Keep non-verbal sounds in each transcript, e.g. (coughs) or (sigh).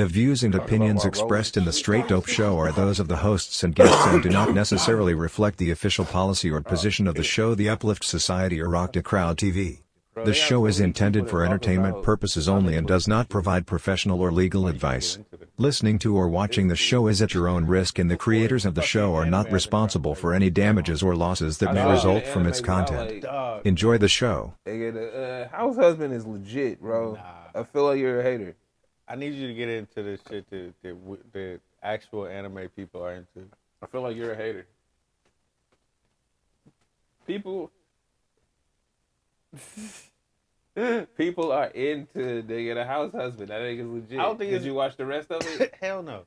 The views and opinions expressed in the Straight Dope Show are those of the hosts and guests and do not (coughs) necessarily reflect the official policy or position of the show The Uplift Society or Rock the Crowd TV. The show is intended for entertainment purposes only and does not provide professional or legal advice. Listening to or watching the show is at your own risk and the creators of the show are not responsible for any damages or losses that may result from its content. Enjoy the show. Nigga, the uh, house husband is legit, bro. I feel like you're a hater. I need you to get into the shit that that actual anime people are into. I feel like you're a hater. People, (laughs) people are into nigga the house husband. That nigga's legit. I don't think Did you watch the rest of it? (laughs) Hell no.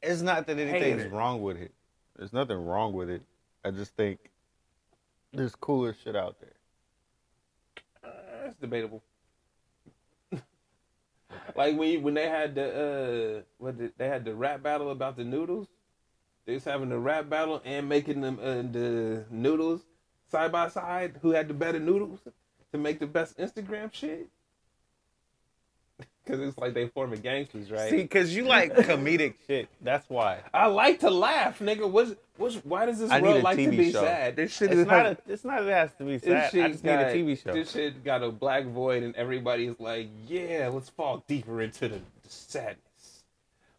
It's not that anything's Hater. wrong with it. There's nothing wrong with it. I just think there's cooler shit out there. Uh, That's debatable. Like when you, when they had the uh what did, they had the rap battle about the noodles. They was having the rap battle and making them uh, the noodles side by side. Who had the better noodles to make the best Instagram shit? (laughs) Because it's like they forming gangsters, right? See, because you like (laughs) comedic shit. That's why. I like to laugh, nigga. What's, what's why does this I need world a like to be show. sad? This shit It's is not. A, it's not. It has to be This sad. I shit just need a TV show. This shit got a black void, and everybody's like, "Yeah, let's fall deeper into the, the sadness.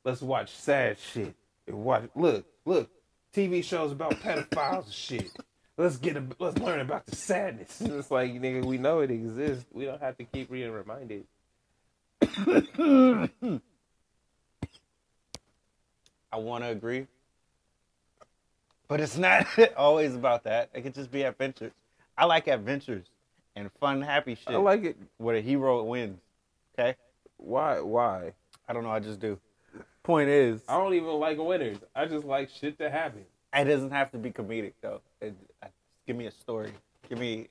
Let's watch sad shit. And watch, look, look, TV shows about pedophiles and shit. Let's get, a, let's learn about the sadness. (laughs) It's like, nigga, we know it exists. We don't have to keep being reminded. (coughs) I want to agree, but it's not (laughs) always about that. It could just be adventures. I like adventures and fun, happy shit. I like it. where the hero wins. Okay, Why? Why? I don't know. I just do. Point is, I don't even like winners. I just like shit to happen. it doesn't have to be comedic though. It, I, give me a story. Give me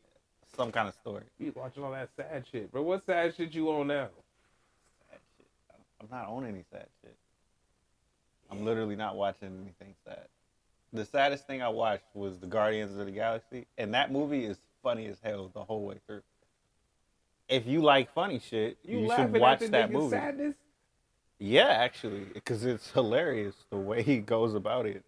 some kind of story. You watching all that sad shit, bro? What sad shit you on now? Sad shit. I'm not on any sad shit. I'm literally not watching anything sad. The saddest thing I watched was the Guardians of the Galaxy, and that movie is funny as hell the whole way through. If you like funny shit, You, you, should watch that movie. sadness? Yeah, actually, because it's hilarious the way he goes about it.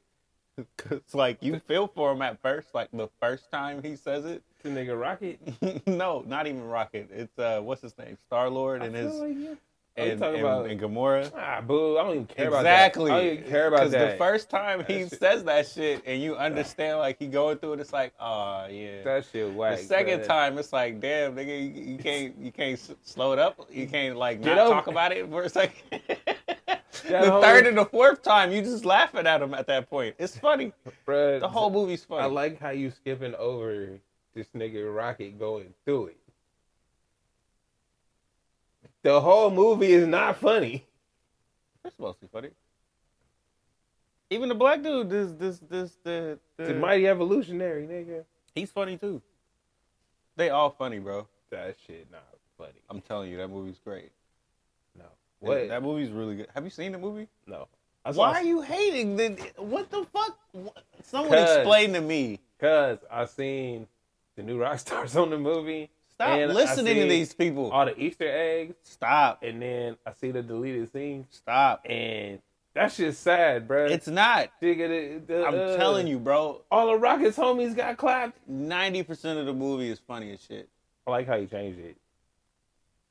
(laughs) Cause like you feel for him at first, like the first time he says it. The nigga Rocket. (laughs) no, not even Rocket. It's uh, what's his name, Star Lord, and his like, yeah. And, talking and, about- and Gamora. Ah, boo! I don't even care exactly. about that. Exactly. I don't even care about Because that. the first time he That says that shit, and you understand, like he going through it, it's like, oh yeah. that shit the second time, it's like, damn, nigga, you, you can't, you can't slow it up. You can't like Get not over talk about it for a second. (laughs) That the whole- third and the fourth time, you just laughing at him at that point. It's funny. Bruh, The whole movie's funny. I like how you skipping over this nigga Rocket going through it. The whole movie is not funny. It's mostly funny. Even the black dude, this, this, this, the, the The mighty evolutionary nigga. he's funny too. They all funny, bro. That shit not funny. I'm telling you, that movie's great. No. What? That movie's really good. Have you seen the movie? no. Why are you hating? The, what the fuck? Someone explain to me. Cause I seen the new rock (laughs) stars on the movie. Stop and listening to these people. All the Easter eggs, Stop. and then I see the deleted scene. Stop. and that's just sad, bro. It's not. Nigga, the, the, I'm uh, telling you, bro. all the Rockets homies got clapped. Ninety percent of the movie is funny as shit. I like how you changed it.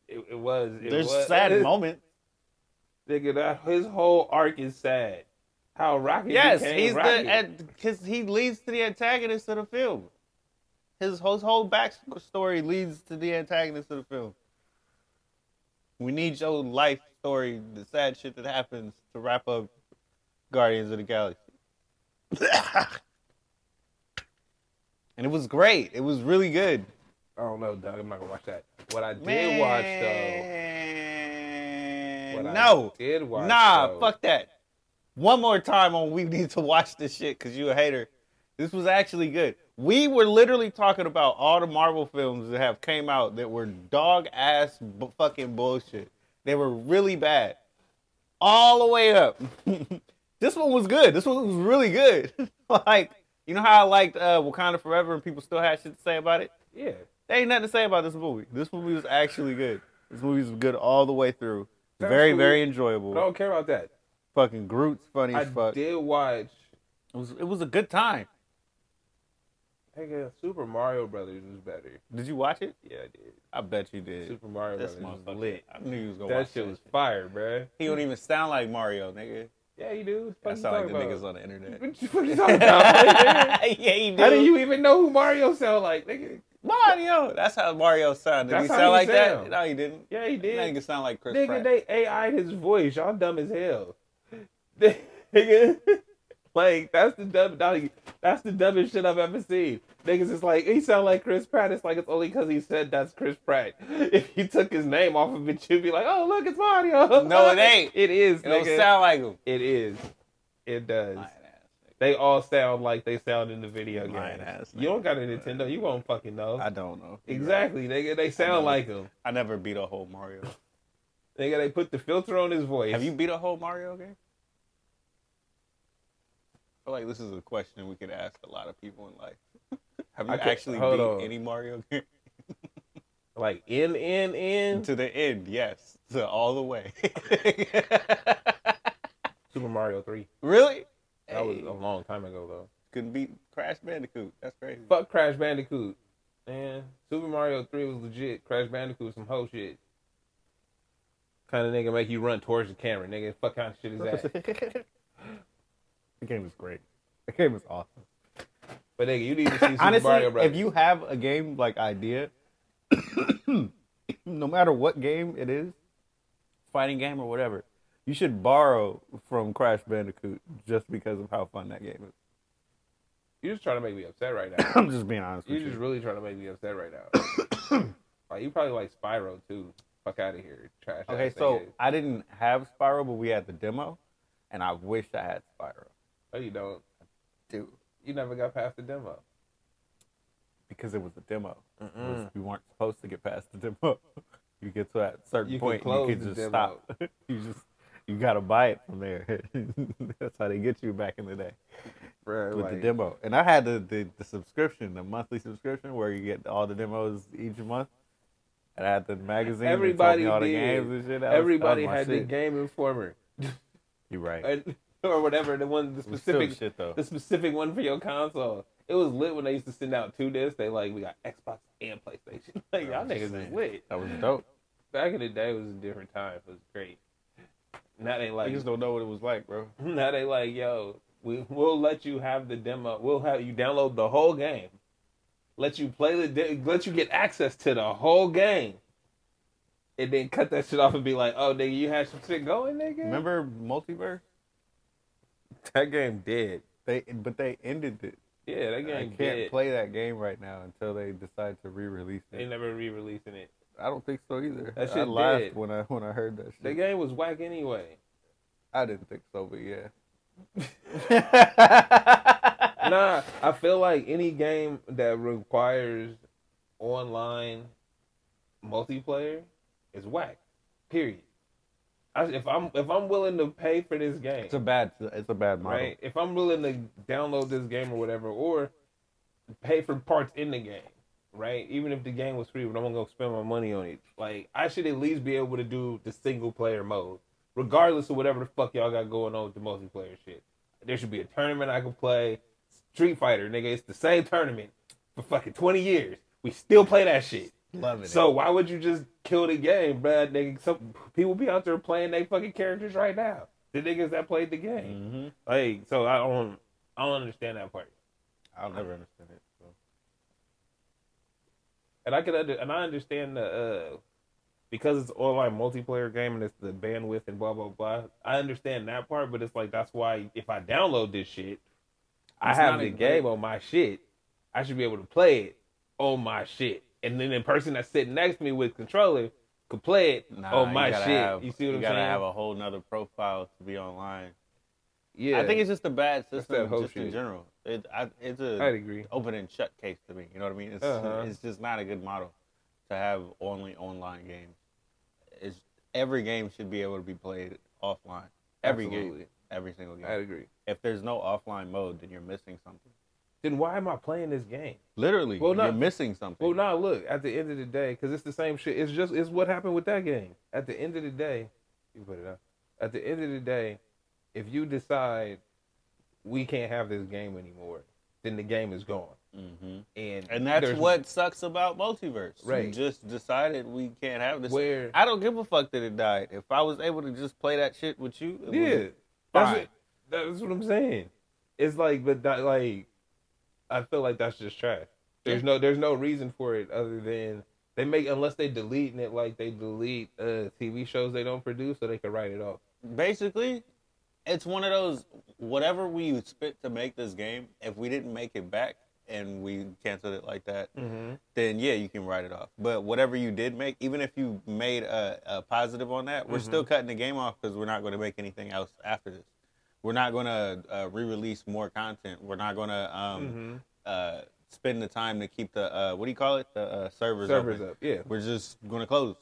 It, it was. It There's was, sad moments. Nigga, that his whole arc is sad. How Rocket Yes, he's Rocket. the because he leads to the antagonist of the film. His whole, his whole backstory leads to the antagonist of the film. We need your life story, the sad shit that happens to wrap up Guardians of the Galaxy. (laughs) and it was great. It was really good. I don't know, Doug. I'm not gonna watch that. What I did watch though. Man, What I no, did watch. nah, though, fuck that. One more time on we need to watch this shit because you a hater. This was actually good. We were literally talking about all the Marvel films that have came out that were dog ass bu- fucking bullshit. They were really bad, all the way up. (laughs) this one was good. This one was really good. (laughs) like you know how I liked uh, Wakanda Forever and people still had shit to say about it. Yeah. There ain't nothing to say about this movie. This movie was actually good. This movie was good all the way through. That's very sweet. very I don't care about that. Fucking Groot's funny I as fuck. I did watch. It was it was a good time. Nigga, Super Mario Brothers was better. Did you watch it? Yeah, I did. I bet you did. Super Mario This Brothers was lit. I knew you was gonna That watch shit was fire, bro. He don't even sound like Mario, nigga. Yeah, you do. What That sound like the you niggas on the internet. What you, what you talking about? (laughs) yeah, he do. How do you even know who Mario sound like, nigga? Mario. That's how Mario sounded. Did That's he sound he like sound. that? No, he didn't. Yeah, he That did. nigga sound like Chris Nigga, Pratt. they AI'd his voice. Y'all dumb as hell. (laughs) Nigga, like that's the dumb. dog, That's the dumbest shit I've ever seen. Niggas is like he sound like Chris Pratt. It's like it's only because he said that's Chris Pratt. (laughs) If he took his name off of it, you'd be like, oh look, it's Mario. No, it (laughs) ain't. It is. it don't sound like him. It is. It does. Lying They all sound like they sound in the video game. Ass You don't got a Nintendo. You won't fucking know. I don't know. Exactly, nigga. They know. sound like him. I never beat a whole Mario. Nigga, they put the filter on his voice. Have you beat a whole Mario game? Feel like this is a question we could ask a lot of people in life. (laughs) Have you I actually beat on. any Mario (laughs) game? like in in in to the end, yes. To all the way. (laughs) Super Mario Three? really? That was a long time ago though. couldn't beat Crash Bandicoot. That's crazy. Fuck Crash Bandicoot. Man, Super Mario 3 was legit. Crash Bandicoot was some whole shit. Kind of nigga make you run towards the camera, nigga. Fuck kind of shit is that? The game was great. The game was awesome. but nigga, you need to see (laughs) Super Honestly, Mario Brothers. if you have a game like idea, (coughs) no matter what game it is, fighting game or whatever, you should borrow from Crash Bandicoot just because of how fun that game is. You're just trying to make me upset right (coughs) now. I'm just being honest You're with just you. really trying to make me upset right now. (coughs) like you probably like Spyro too. Fuck out of here, trash. Okay, so. I didn't have Spyro, but we had the demo, and I wish I had Spyro. No, you don't. Dude, You never got past the demo. because it was a demo. Was- we weren't supposed to get past the demo. (laughs) you get to that certain You point, you can just demo. stop. (laughs) you just you gotta buy it from there. (laughs) That's how they get you back in the day Bruh, with the demo. And I had the, the the subscription, the monthly subscription, where you get all the demos each month. And I had the magazine. that told me Everybody all the games and shit. That was- Everybody was my had the. Game Informer. You're right. and- (laughs) or whatever the one the It was still specific shit though. the specific one for your console. It was lit when they used to send out two discs. They like we got Xbox and PlayStation. (laughs) Like y'all niggas is lit. That was dope. Back in the day, it was a different time. It was great. Now they like. You just don't know what it was like, bro. (laughs) now they like yo, we we'll let you have the demo. We'll have you download the whole game. Let you play the de- let you get access to the whole game. And then cut that shit off and be like, "Oh, nigga, you had some shit going, nigga." Remember multiverse? (laughs) that game dead. They but they ended it. Yeah, that game. I can't dead. play that game right now until they decide to re-release it. They never re-releasing it. I don't think so either. That I shit laughed dead. when I when I heard that shit. The game was whack anyway. I didn't think so, but yeah. (laughs) nah, I feel like any game that requires online multiplayer is whack. Period. I, if I'm if I'm willing to pay for this game, It's a bad it's a bad model. right? If I'm willing to download this game or whatever, or pay for parts in the game, right? Even if the game was free, but I'm gonna go spend my money on it. Like I should at least be able to do the single player mode, regardless of whatever the fuck y'all got going on with the multiplayer shit. There should be a tournament I can play. Street Fighter, nigga, it's the same tournament for fucking 20 years. We still play that shit. Loving So why would you just kill the game, bruh? Nigga, some people be out there playing their fucking characters right now. The niggas that played the game. hmm Like, so I don't, I don't understand that part. I'll never understand it. So. And I can under, and I understand the uh, because it's online multiplayer game and it's the bandwidth and blah blah blah. I understand that part, but it's like that's why if I download this shit, I have the game great- on my shit. I should be able to play it on my shit, and then the person that's sitting next to me with controller could play it Nah, on my you shit. have- you see what you I'm gotta have a whole nother profile to be online. yeah, I think it's just a bad system just in general. It, I, it's a I'd agree. open and shut case to me. You know what I mean? It's Uh-huh. it's just not a good model to have only online games. It's every game should be able to be played offline. Every Absolutely. game, every single game. I'd agree. if there's no offline mode, then you're missing something. Then why am I playing this game? Literally, Well, you're not- missing something. Well, now look at the end of the day, because it's the same shit. It's just it's what happened with that game. At the end of the day, You put it up. At the end of the day, if you decide we can't have this game anymore, then the game is gone. hmm And And that's what sucks about MultiVersus. You Right. just decided we can't have this. where I don't give a fuck that it died. If I was able to just play that shit with you, it yeah, that's fine. what, that's what I'm saying. It's like, but that, like, I feel like that's just trash. There's no, there's no reason for it other than they make unless they deleting it like they delete uh, TV shows they don't produce so they can write it off. basically it's one of those whatever we spent to make this game if we didn't make it back and we canceled it like that Mm-hmm. then yeah you can write it off but whatever you did make even if you made a, a positive on that we're Mm-hmm. still cutting the game off because we're not going to make anything else after this we're not going to uh, re-release more content we're not going to um, Mm-hmm. uh, spend the time to keep the uh, what do you call it the uh, servers Servers open. up, yeah. we're just going to close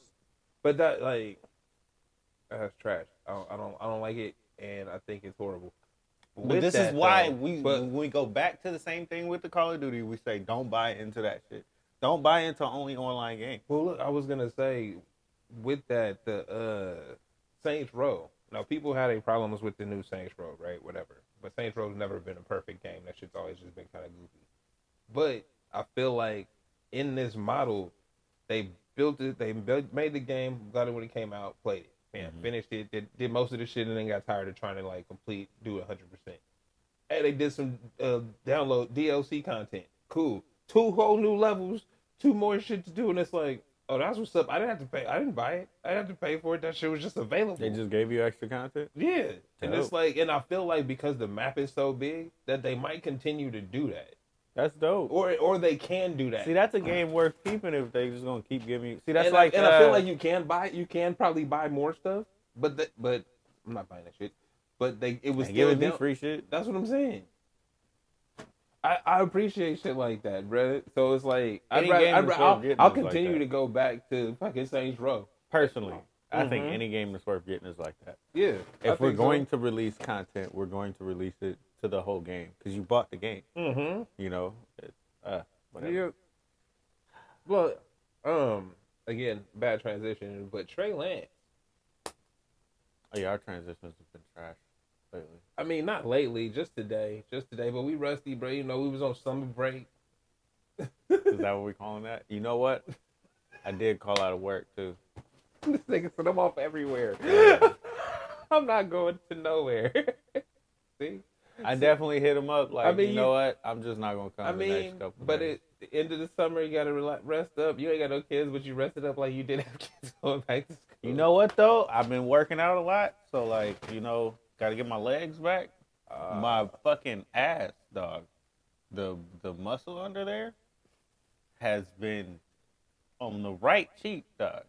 But that like that's trash. I don't, I don't, I don't like it, and I think it's horrible. But With this that, is why though, we but- when we go back to the same thing with the Call of Duty, we say don't buy into that shit. Don't buy into only online games. Well, look, I was gonna say with that the uh Saints Row. Now, people had a problems with the new Saints Row, right? Whatever. But Saints Row's never been a perfect game. That shit's always just been kind of goofy. But I feel like in this model, they built it. They built, made the game, got it when it came out, played it, bam, Mhm. finished it, did, did most of the shit, and then got tired of trying to like complete, do it hundred percent. And they did some uh, download DLC content. Cool. Two whole new levels, two more shit to do, and it's like, oh, that's what's up. I didn't have to pay. I didn't buy it. I didn't have to pay for it. That shit was just available. They just gave you extra content. Yeah, and it's like, and I feel like because the map is so big that they might continue to do that, That's dope. or or they can do that. See, that's a game worth keeping if they just gonna keep giving you. See, that's and like, I, and I feel uh, like you can buy, you can probably buy more stuff, but that, but I'm not buying that shit. But they, it was still giving me free shit. That's what I'm saying. I, I appreciate shit like that, bro. So it's like I'd Any rather, game I'd, that's rather- worth I'll, getting I'll is like continue that. to go back to fucking Saints Row. Personally, I think Mhm. any game that's worth getting is like that. Yeah, If we're going to release content, we're going to release it to the whole game because you bought the game. mm-hmm. You know, it, uh, whatever. Yeah. Well, um, again, bad transition, but Trey Lance. Oh yeah, our transitions have been trash lately. I mean, not lately, just today, just today. But we rusty, bro. You know, we was on summer break. Is that what we calling that? You know what? I did call out of work too. (laughs) this nigga said I'm off everywhere. Yeah. (laughs) I'm not going to nowhere. (laughs) See, I definitely hit him up like, I mean, you know you- what? I'm just not gonna come. I the mean, next couple but days. at the end of the summer, you gotta rest up. You ain't got no kids, but you rested up like you did have kids going back to school. you know what though? I've been working out a lot, so like, you know, got to get my legs back. Uh, my fucking ass, dog. The the muscle under there has been on the right cheek, dog.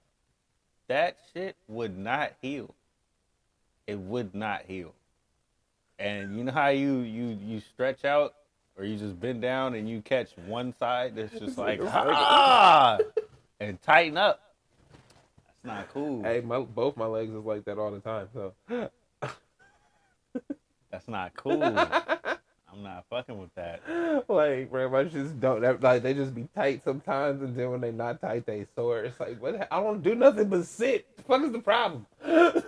That shit would not heal. It would not heal. And you know how you you you stretch out or you just bend down and you catch one side that's just (laughs) like ah and tighten up. That's not cool. Hey, my both my legs is like that all the time. So That's not cool. (laughs) I'm not fucking with that. like, bro, I just don't that- like they just be tight sometimes, and then when they not tight, they sore. It's like, what? I don't do nothing but sit. The fuck is the problem? (laughs)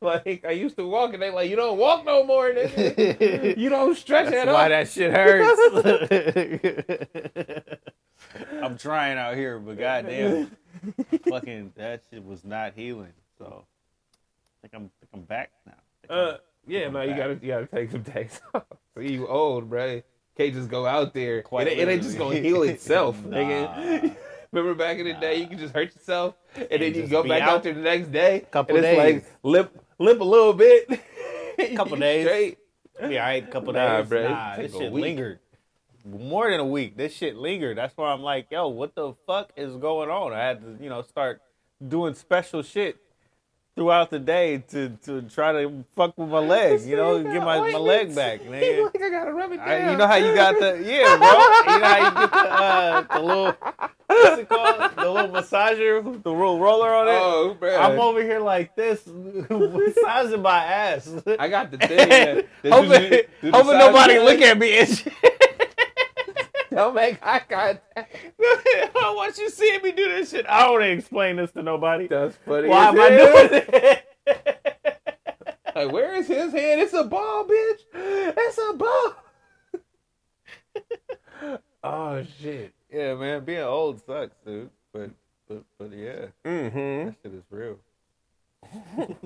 like I used to walk, and they like, you don't walk no more, nigga. (laughs) you don't stretch That's that why that shit hurts. I'm trying out here, but goddamn, fucking that shit was not healing. So I think I'm, think I'm back now. I Uh, yeah, no, you back. gotta you gotta take some days (laughs) off. So you old, bro. Can't just go out there. Quite it, it ain't just gonna heal itself, (laughs) Nah. nigga. (laughs) Remember back in the day, you could just hurt yourself, and, then you go back out. out there the next day, Couple and it's days. like lip lip a little bit, Couple days. straight. be all right. A couple Nah, days. bruh, Nah, this shit week. lingered. More than a week. This shit lingered. That's why I'm like, yo, what the fuck is going on? I had to, you know, start doing special shit throughout the day to to try to fuck with my leg. You know, get my, my leg back, (laughs) man. like I gotta rub it down. I, you know how you got the yeah, bro. You know how you get the uh, the little what's it called? The little massager, the little roller on it. Oh, bro. I'm over here like this, massaging my ass. I got the thing. that- that (laughs) hoping just- the- the hoping nobody look at me and shit. Don't make eye contact. I want you seeing me do this shit. I don't wanna explain this to nobody. That's funny. Why am I doing (laughs) it? like, where is his hand? It's a ball, bitch. It's a ball. (laughs) oh shit. Yeah, man, being old sucks, dude. But but but yeah, Mm-hmm. that shit is real. (laughs)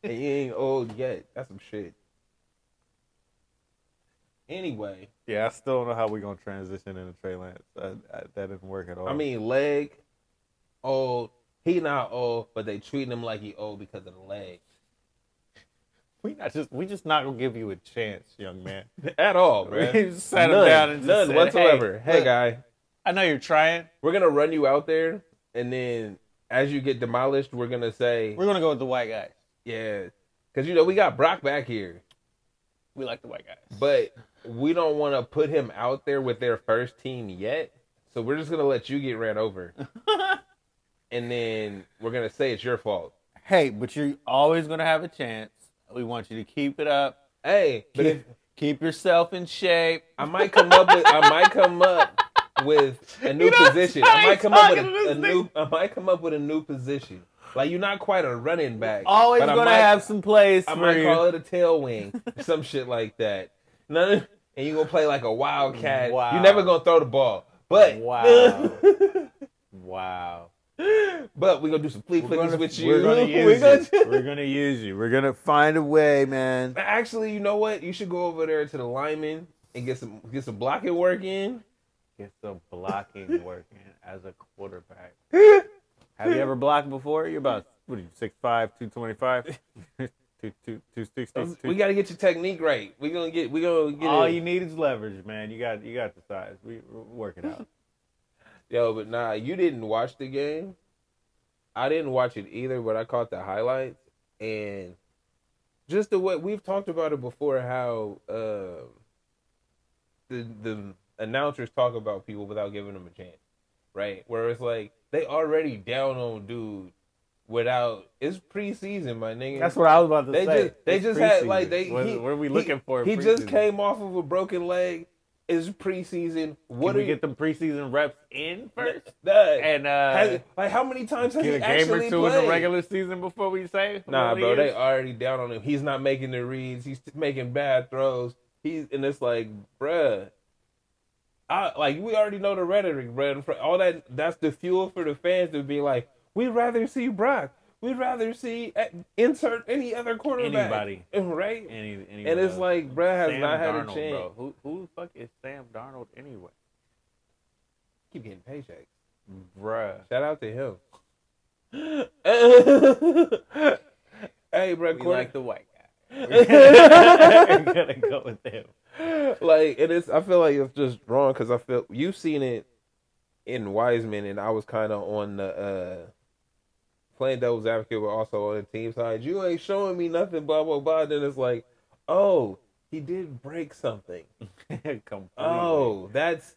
And you ain't old yet. That's some shit. Anyway, Yeah, I still don't know how we're gonna transition into Trey Lance. I, I, that didn't work at all. I mean, leg, old. He not old, but they treating him like he old because of the leg. we not just we just not gonna give you a chance, young man. (laughs) At all, We bro. just sat him down and just none said, whatsoever. Hey, Hey, look, guy, I know you're trying. we're gonna run you out there, and then as you get demolished, we're gonna say, We're gonna go with the white guys. yeah, because you know we got Brock back here, We like the white guys. but we don't want to put him out there with their first team yet. So we're just gonna let you get ran over, (laughs) and then we're gonna say it's your fault. hey, but you're always gonna have a chance. We want you to keep it up. Hey, but if, Keep, keep yourself in shape. I might come up with I might come up with a new You know, position. I might come up with a, a new I might come up with a new position. Like you're not quite a running back. Always gonna might- have some plays I might you. call it a tail wing, (laughs) some shit like that. None and you gonna play like a wildcat. Wow. You're never gonna throw the ball. But Wow. (laughs) wow. but we're gonna do some flea flickers with you. we're gonna (laughs) We're use gonna- you. (laughs) We're gonna use you. We're gonna find a way, man. Actually, you know what? You should go over there to the lineman and get some get some blocking work in. Get some blocking working as a quarterback. Have you ever blocked before? You're about what are you, 6'5", 225? Two, two, two, six, six, two. We got to get your technique right. We gonna get. We gonna get. All it. you need is leverage, man. You got you got the size. We we're working out. (laughs) Yo, but nah, you didn't watch the game. I didn't watch it either, but I caught the highlights and just the way we've talked about it before. How uh, the the announcers talk about people without giving them a chance, right? Where it's like they already down on dude without it's preseason, my nigga. That's what I was about to they say. just they It's just had like they What, he- what are we he- looking for? in He just came off of a broken leg. It's preseason. What are we you get them preseason reps in first? That- And uh, has- like how many times has get he a game or actually two in played? the regular season before we say? Nah, bro, they already down on him. He's not making the reads. He's making bad throws. He's and it's like, bruh. I like we already know the rhetoric, bruh. for- All that that's the fuel for the fans to be like, we'd rather see Brock. We'd rather see uh, insert any other quarterback, Anybody. (laughs) right? Any, And it's like, bruh has Sam not had Darnold, a chance. Bro. Who who the fuck is Sam Darnold anyway? Keep getting paychecks. Bruh. Shout out to him. (laughs) hey, bro, We quarter- like the white guy. (laughs) We're gonna go with him. like it is. I feel like it's just wrong because I feel you've seen it in Wiseman, and I was kind of on the uh playing devil's advocate, but also on the team side. You ain't showing me nothing, blah blah blah. Then it's like, oh, he did break something. (laughs) Completely. Oh, that's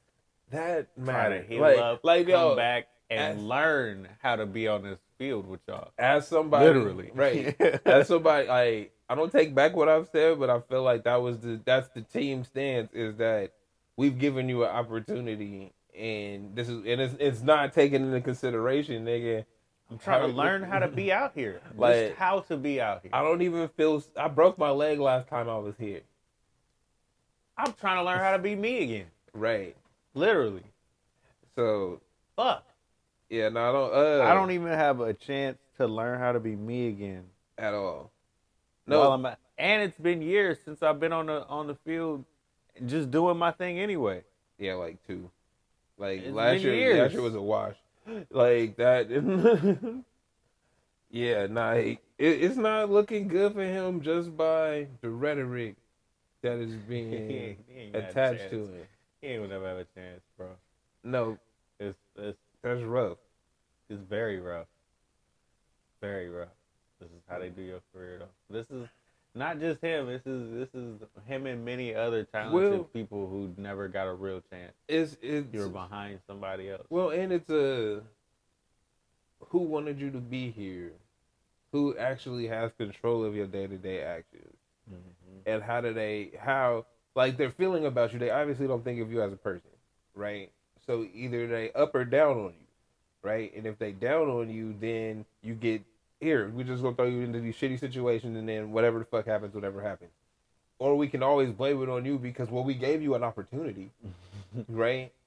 that try to matters. heal like, up, like come yo, back, and as- learn how to be on this field with y'all. as somebody Literally. right (laughs) as somebody like i don't take back what i've said but i feel like that was the that's the team stance is that we've given you an opportunity and this is and it's, it's not taken into consideration nigga I'm trying to learn how to be out here. (laughs) Like- Just how to be out here. i don't even feel i broke my leg last time i was here I'm trying to learn how to be me again. right Literally. so Fuck. yeah no i don't uh I don't even have a chance to learn how to be me again. at all No, at, and it's been years since I've been on the on the field, just doing my thing anyway. yeah like two like It's last year years. last year was a wash like that (laughs) yeah nah it, it's not looking good for him just by the rhetoric that is (laughs) He being he attached to him. He ain't gonna never have a chance, bro. no It's it's that's rough it's very rough. Very rough. This is how they do your career though. This is not just him. This is this is him and many other talented Will- people who never got a real chance. it's it's You're behind somebody else. well and it's a who wanted you to be here who actually has control of your day-to-day actions Mhm. and how do they how like they're feeling about you they obviously don't think of you as a person right so either they up or down on you right and if they down on you then you get here we just gonna throw you into these shitty situations, and then whatever the fuck happens, whatever happens. Or we can always blame it on you because well, we gave you an opportunity, (laughs) right? (clears throat)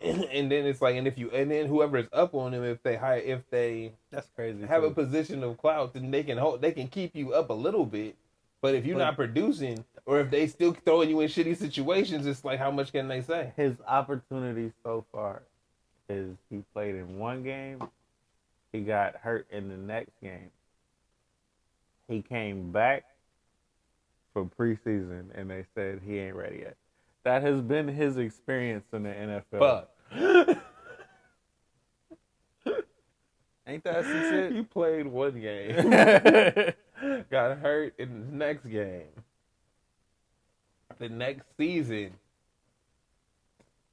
And, then it's like, and if you, and then whoever is up on them, if they hire, if they That's crazy. have a position of clout, then they can hold, they can keep you up a little bit. But if you're not producing, or if they still throwing you in shitty situations, it's like, how much can they say? His opportunity so far is he played in one game, he got hurt in the next game. He came back for preseason and they said he ain't ready yet. That has been his experience in the NFL. Fuck. (laughs) Ain't that some shit? he played one game, (laughs) got hurt in the next game. The next season.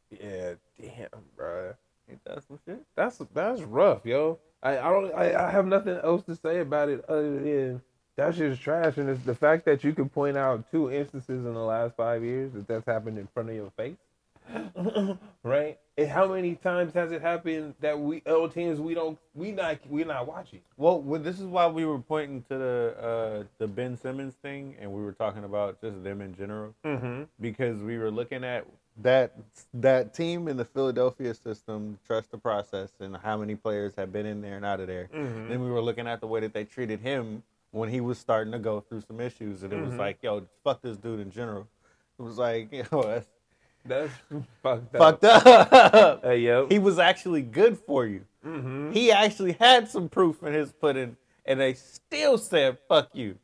Yeah, damn, bro. Ain't that some shit? That's that's rough, yo. I, I don't I, I have nothing else to say about it other than that's just trash. And it's the fact that you can point out two instances in the last five years that that's happened in front of your face, (coughs) right? And how many times has it happened that we other teams we don't we not we're not watching? Well, well, this is why we were pointing to the uh, the Ben Simmons thing, and we were talking about just them in general, Mm-hmm. because we were looking at that that team in the Philadelphia system, trust the process, and how many players have been in there and out of there. Mhm. Then we were looking at the way that they treated him when he was starting to go through some issues, and it was Mhm. like, yo, fuck this dude in general. It was like, (laughs) yo, that's That's fucked up. fucked up. (laughs) Hey yo. he was actually good for you. mm-hmm. He actually had some proof in his pudding, and they still said, fuck you.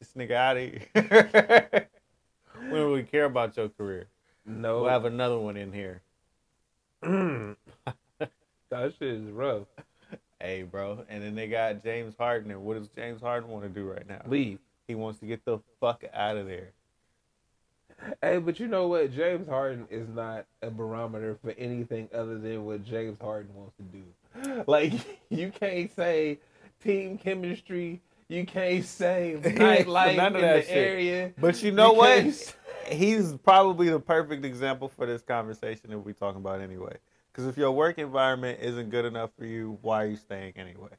This nigga out of here. (laughs) we don't really care about your career. No. We'll have another one in here. (clears throat) that shit is rough. Hey, bro. And then they got James Harden. And what does James Harden want to do right now? Leave. He wants to get the fuck out of there. Hey, but you know what? James Harden is not a barometer for anything other than what James Harden wants to do. Like (laughs) you can't say team chemistry. You can't say (laughs) nightlife None of in that the shit. area. But you know You what? can't He's probably the perfect example for this conversation that we're talking about anyway. Because if your work environment isn't good enough for you, why are you staying anyway?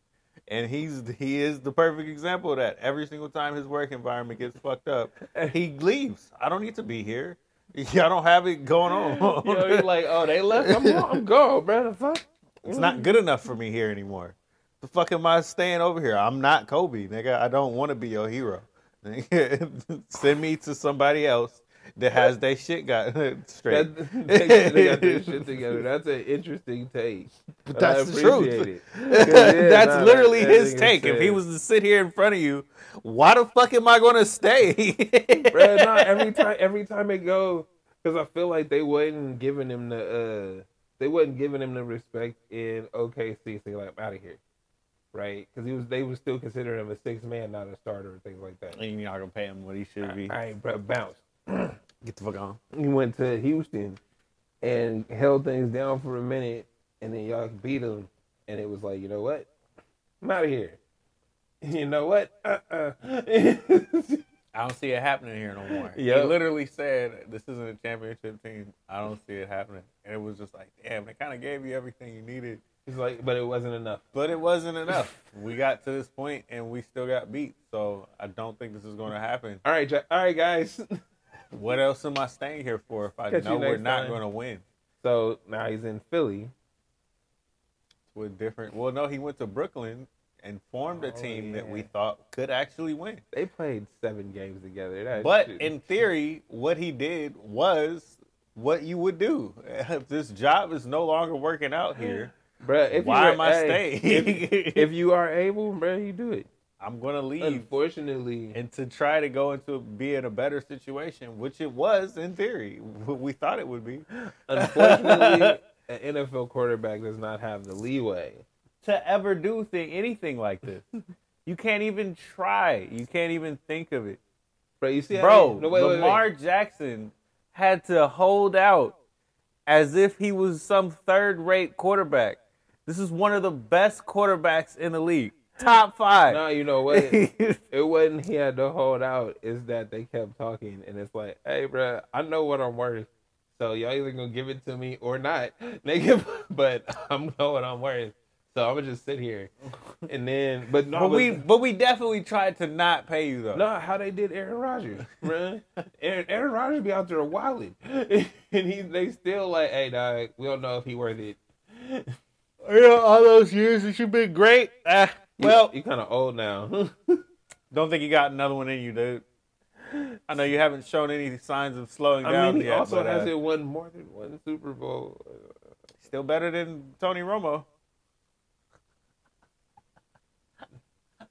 And he's he is the perfect example of that. Every single time his work environment gets fucked up, he leaves. I don't need to be here. (laughs) Y'all don't have it going (laughs) on. You know, you're like, oh, they left. I'm, I'm gone, bro. The fuck. it's not mm. good enough for me here anymore. The fuck am I staying over here? I'm not Kobe, nigga. I don't want to be your hero. (laughs) Send me to somebody else that has their shit got (laughs) straight. That, they, they got this shit together. That's an interesting take. But that's the truth. (laughs) yeah, That's literally that- his that nigga take. If he was to sit here in front of you, why the fuck am I going to stay? bro. Every time. Every time it go, because I feel like they wasn't giving him the. uh They wasn't giving him the respect in OKC. So like, I'm out of here, right? Because he was. They was still considering him a six man, not a starter, and things like that. And you're not gonna pay him what he should be. All right, ain't bro, bounce. (clears throat) Get the fuck on. He went to Houston and held things down for a minute, and then y'all beat him, and it was like, you know what? I'm out of here. (laughs) You know what? Uh-uh. I don't see it happening here no more. Yep. He literally said, "This isn't a championship team. I don't see it happening." And it was just like, damn, they kind of gave you everything you needed, It's like, but it wasn't enough. but it wasn't enough. we got to this point and we still got beat. So I don't think this is going to happen. All right, all right, guys. (laughs) What else am I staying here for if I Catch know we're not going to win? So now he's in Philly. with different. Well, no, he went to Brooklyn and formed a Oh, team that we thought could actually win. They played seven games together. That But in theory, what he did was what you would do. If (laughs) this job is no longer working out here, (laughs) bruh, if why you am I hey, staying? If, (laughs) if you are able, bro, you do it. I'm gonna leave Unfortunately, and to try to go into be in a better situation, which it was in theory. We thought it would be. unfortunately, (laughs) an NFL quarterback does not have the leeway. to ever do thing anything like this. You can't even try. You can't even think of it. Bro, you see, Bro, he- no, wait, wait, wait. Lamar Jackson had to hold out as if he was some third-rate quarterback. This is one of the best quarterbacks in the league. Top five. No, you know what? (laughs) it wasn't he had to hold out. Is that they kept talking, and it's like, hey, bro, I know what I'm worth. So y'all either gonna give it to me or not, (laughs) nigga. But I'm know what I'm worth. So I'm gonna just sit here, and then, but no, but we but we definitely tried to not pay you though. no, how they did Aaron Rodgers, man. Aaron, Aaron Rodgers be out there wilding, (laughs) and he they still like, hey, dog, we don't know if he worth it. Yeah, all those years that you've been great. Ah, well, you're kind of old now. (laughs) don't think you got another one in you, dude. I know you haven't shown any signs of slowing I down mean, he yet, also but, uh, hasn't won more than one Super Bowl. still better than Tony Romo.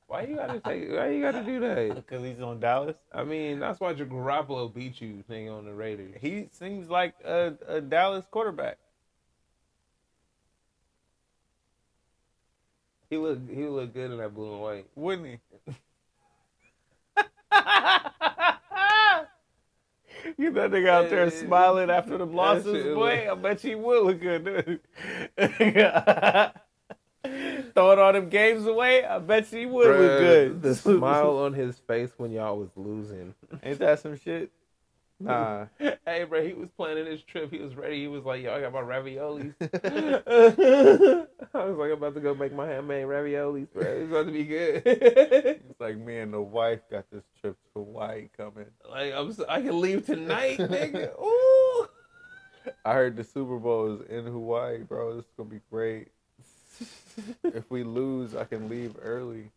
Why you gotta take? Why you gotta do that? (laughs) Because he's on Dallas. I mean, that's why Garoppolo beat you, thing on the Raiders. He seems like a, a Dallas quarterback. He look he look good in that blue and white. wouldn't he? (laughs) you that nigga out there smiling after the losses, boy. I bet you would look good. (laughs) Throwing all them games away, I bet you would look good. The smile on his face when y'all was losing. Ain't that some shit? Nah. (laughs) Hey, bro, he was planning his trip. He was ready. He was like, "Yo, I got my raviolis." (laughs) (laughs) I was like, "I'm about to go make my handmade raviolis, bro. It's about to be good." It's like me and the wife got this trip to Hawaii coming. like, I'm, so, I can leave tonight, nigga. Ooh. I heard the Super Bowl is in Hawaii, bro. This is gonna be great. if we lose, I can leave early.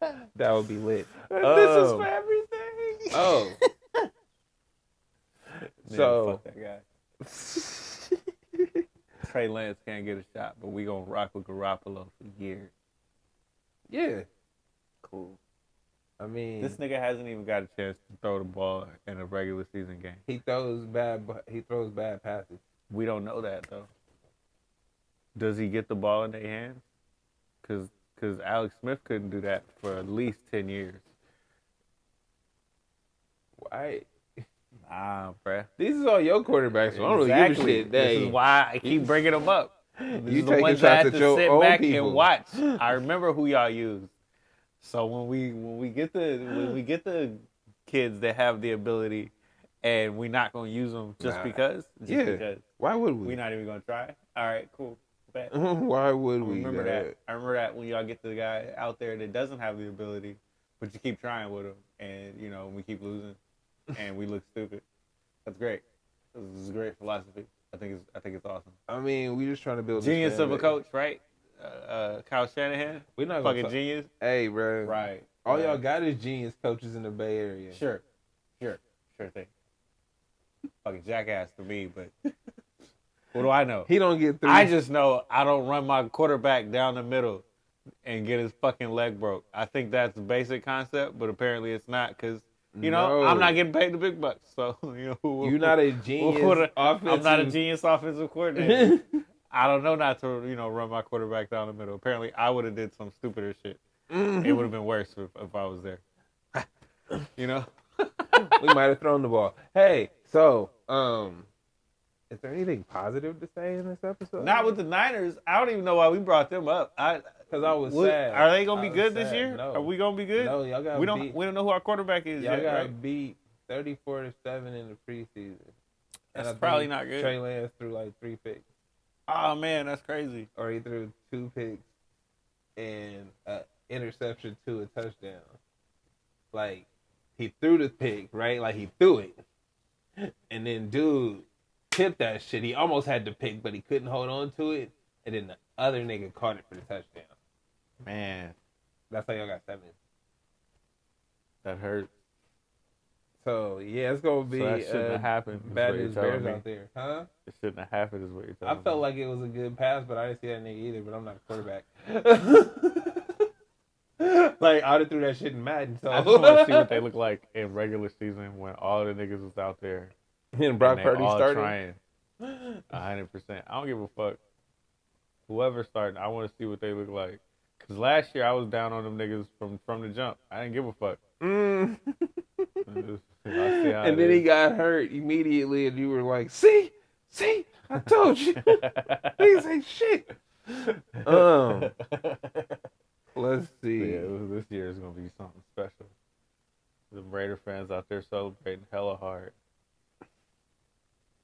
(laughs) that would be lit. this is Oh. for everything. Oh, (laughs) Man, so- fuck that guy. (laughs) Trey Lance can't get a shot, but we gonna rock with Garoppolo for years. yeah. Cool. I mean, This nigga hasn't even got a chance to throw the ball in a regular season game. he throws bad. He throws bad passes. We don't know that though. Does he get the ball in their hands? Cause, cause Alex Smith couldn't do that for at least ten years. Why? (laughs) Nah, bruh. These is all your quarterbacks, so I don't really give a shit. This is why I keep bringing them up. These (laughs) You are the ones I had to sit back people. and watch. (laughs) I remember who y'all used. So when we when we get the when we get the kids that have the ability, and we're not gonna use them just Nah. because, just Yeah. because why would we? we're not even gonna try. All right, cool. (laughs) Why would I we? remember dog? that. I remember that when y'all get the guy out there that doesn't have the ability, but you keep trying with him, and you know we keep losing, and we look stupid. That's great. This is great philosophy. I think it's I think it's awesome. I mean, we just trying to build. Genius of a coach, right? Uh, uh, Kyle Shanahan, We're not fucking talk- genius, Hey, bro. right? All right. y'all got is genius coaches in the Bay Area. Sure, sure, sure thing. fucking jackass to me, but (laughs) what do I know? He don't get through. I just know I don't run my quarterback down the middle and get his fucking leg broke. I think that's the basic concept, but apparently it's not because you know No. I'm not getting paid the big bucks. So (laughs) you know who- You're not a (laughs) genius. who- I'm not a genius offensive coordinator. (laughs) I don't know not to you know run my quarterback down the middle. Apparently I would have did some stupider shit. Mm-hmm. It would have been worse if, if I was there. you know. we might have thrown the ball. Hey, so um, is there anything positive to say in this episode? Not with the Niners. I don't even know why we brought them up. I because I was what- sad. Are they gonna be good this year? No. Are we gonna be good? No, y'all got we don't. beat. We don't know who our quarterback is y'all yet. got right? beat thirty-four to seven in the preseason. And That's I probably not good. Trey Lance threw like three picks, Oh man, that's crazy. or he threw two picks and an interception to a touchdown. Like he threw the pick, right? Like he threw it, and then dude tipped that shit. He almost had the pick, but he couldn't hold on to it, and then the other nigga caught it for the touchdown. Man, That's how y'all got seven. that hurt. So yeah, it's gonna be so that shouldn't uh, have happened. bad news Bears me. out there, huh? It shouldn't have happened. Is what you're talking. I felt me. like it was a good pass, but I didn't see that nigga either. But I'm not a quarterback. (laughs) like I would have threw that shit in Madden. So I just want to see what (laughs) they look like in regular season when all the niggas was out there (laughs) and Brock and Purdy started. hundred percent. I don't give a fuck. Whoever starting, I want to see what they look like. Cause last year I was down on them niggas from from the jump. I didn't give a fuck. Mm. Just- (laughs) I see how and then he got hurt immediately, and you were like, "See, see, I told you." (laughs) Niggas ain't shit. Um, let's see. Yeah, was- this year is gonna be something special. The Raider fans out there celebrating hella hard.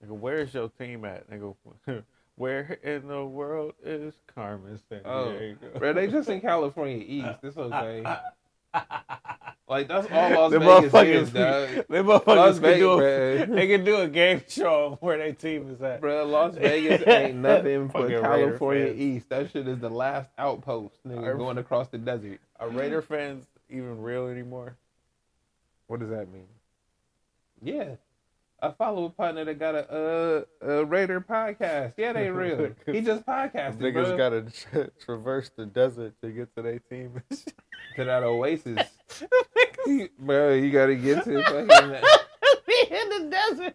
Nigga, where's your team at? Nigga, (laughs) where in the world is Carmen San Oh, bro, they just in California East. It's okay. (laughs) Like that's all Las Vegas motherfuckers, is, dog. (laughs) them motherfuckers Las can do a, they can do a game show on where their team is at. Bro, Las Vegas ain't nothing for California. East. That shit is the last outpost, nigga, going across the desert. Are Raider fans even real anymore? What does that mean? Yeah. I follow a partner that got a uh, a Raider podcast. Yeah, they real. (laughs) he just podcasted, Niggas gotta tra- traverse the desert to get to their team. (laughs) to that oasis. (laughs) bro, you gotta get to fucking in the desert.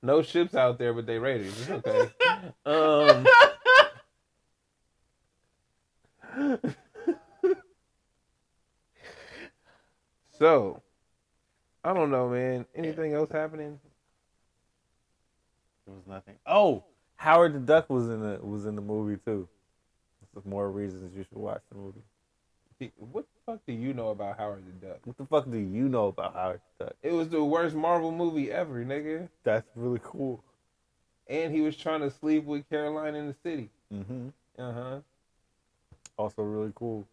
no ships out there, but they Raiders. It's okay. Um, so, I don't know, man. Anything else happening? There was nothing. Oh, Howard the Duck was in the was in the movie too. That's more reasons you should watch the movie. What the fuck do you know about Howard the Duck? What the fuck do you know about Howard the Duck? It was the worst Marvel movie ever, nigga. That's really cool. And he was trying to sleep with Caroline in the city. Mm-hmm. Uh huh. Also really cool.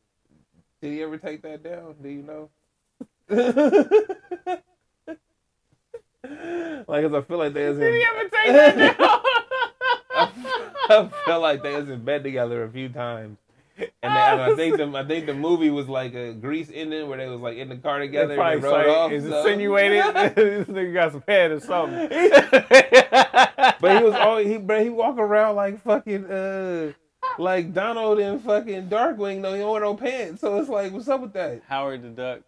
Did he ever take that down? Do you know? Like, cause I feel like they was in. ever take that down? (laughs) I felt like they was in bed together a few times. And, they, and I think the I think the movie was like a Grease ending where they was like in the car together They and they probably rode say- off. Is so- insinuated (laughs) (laughs) this nigga got some head or something. but he was always he but he walk around like fucking uh like Donald and fucking Darkwing though he don't wear no pants. So it's like what's up with that? Howard the Duck.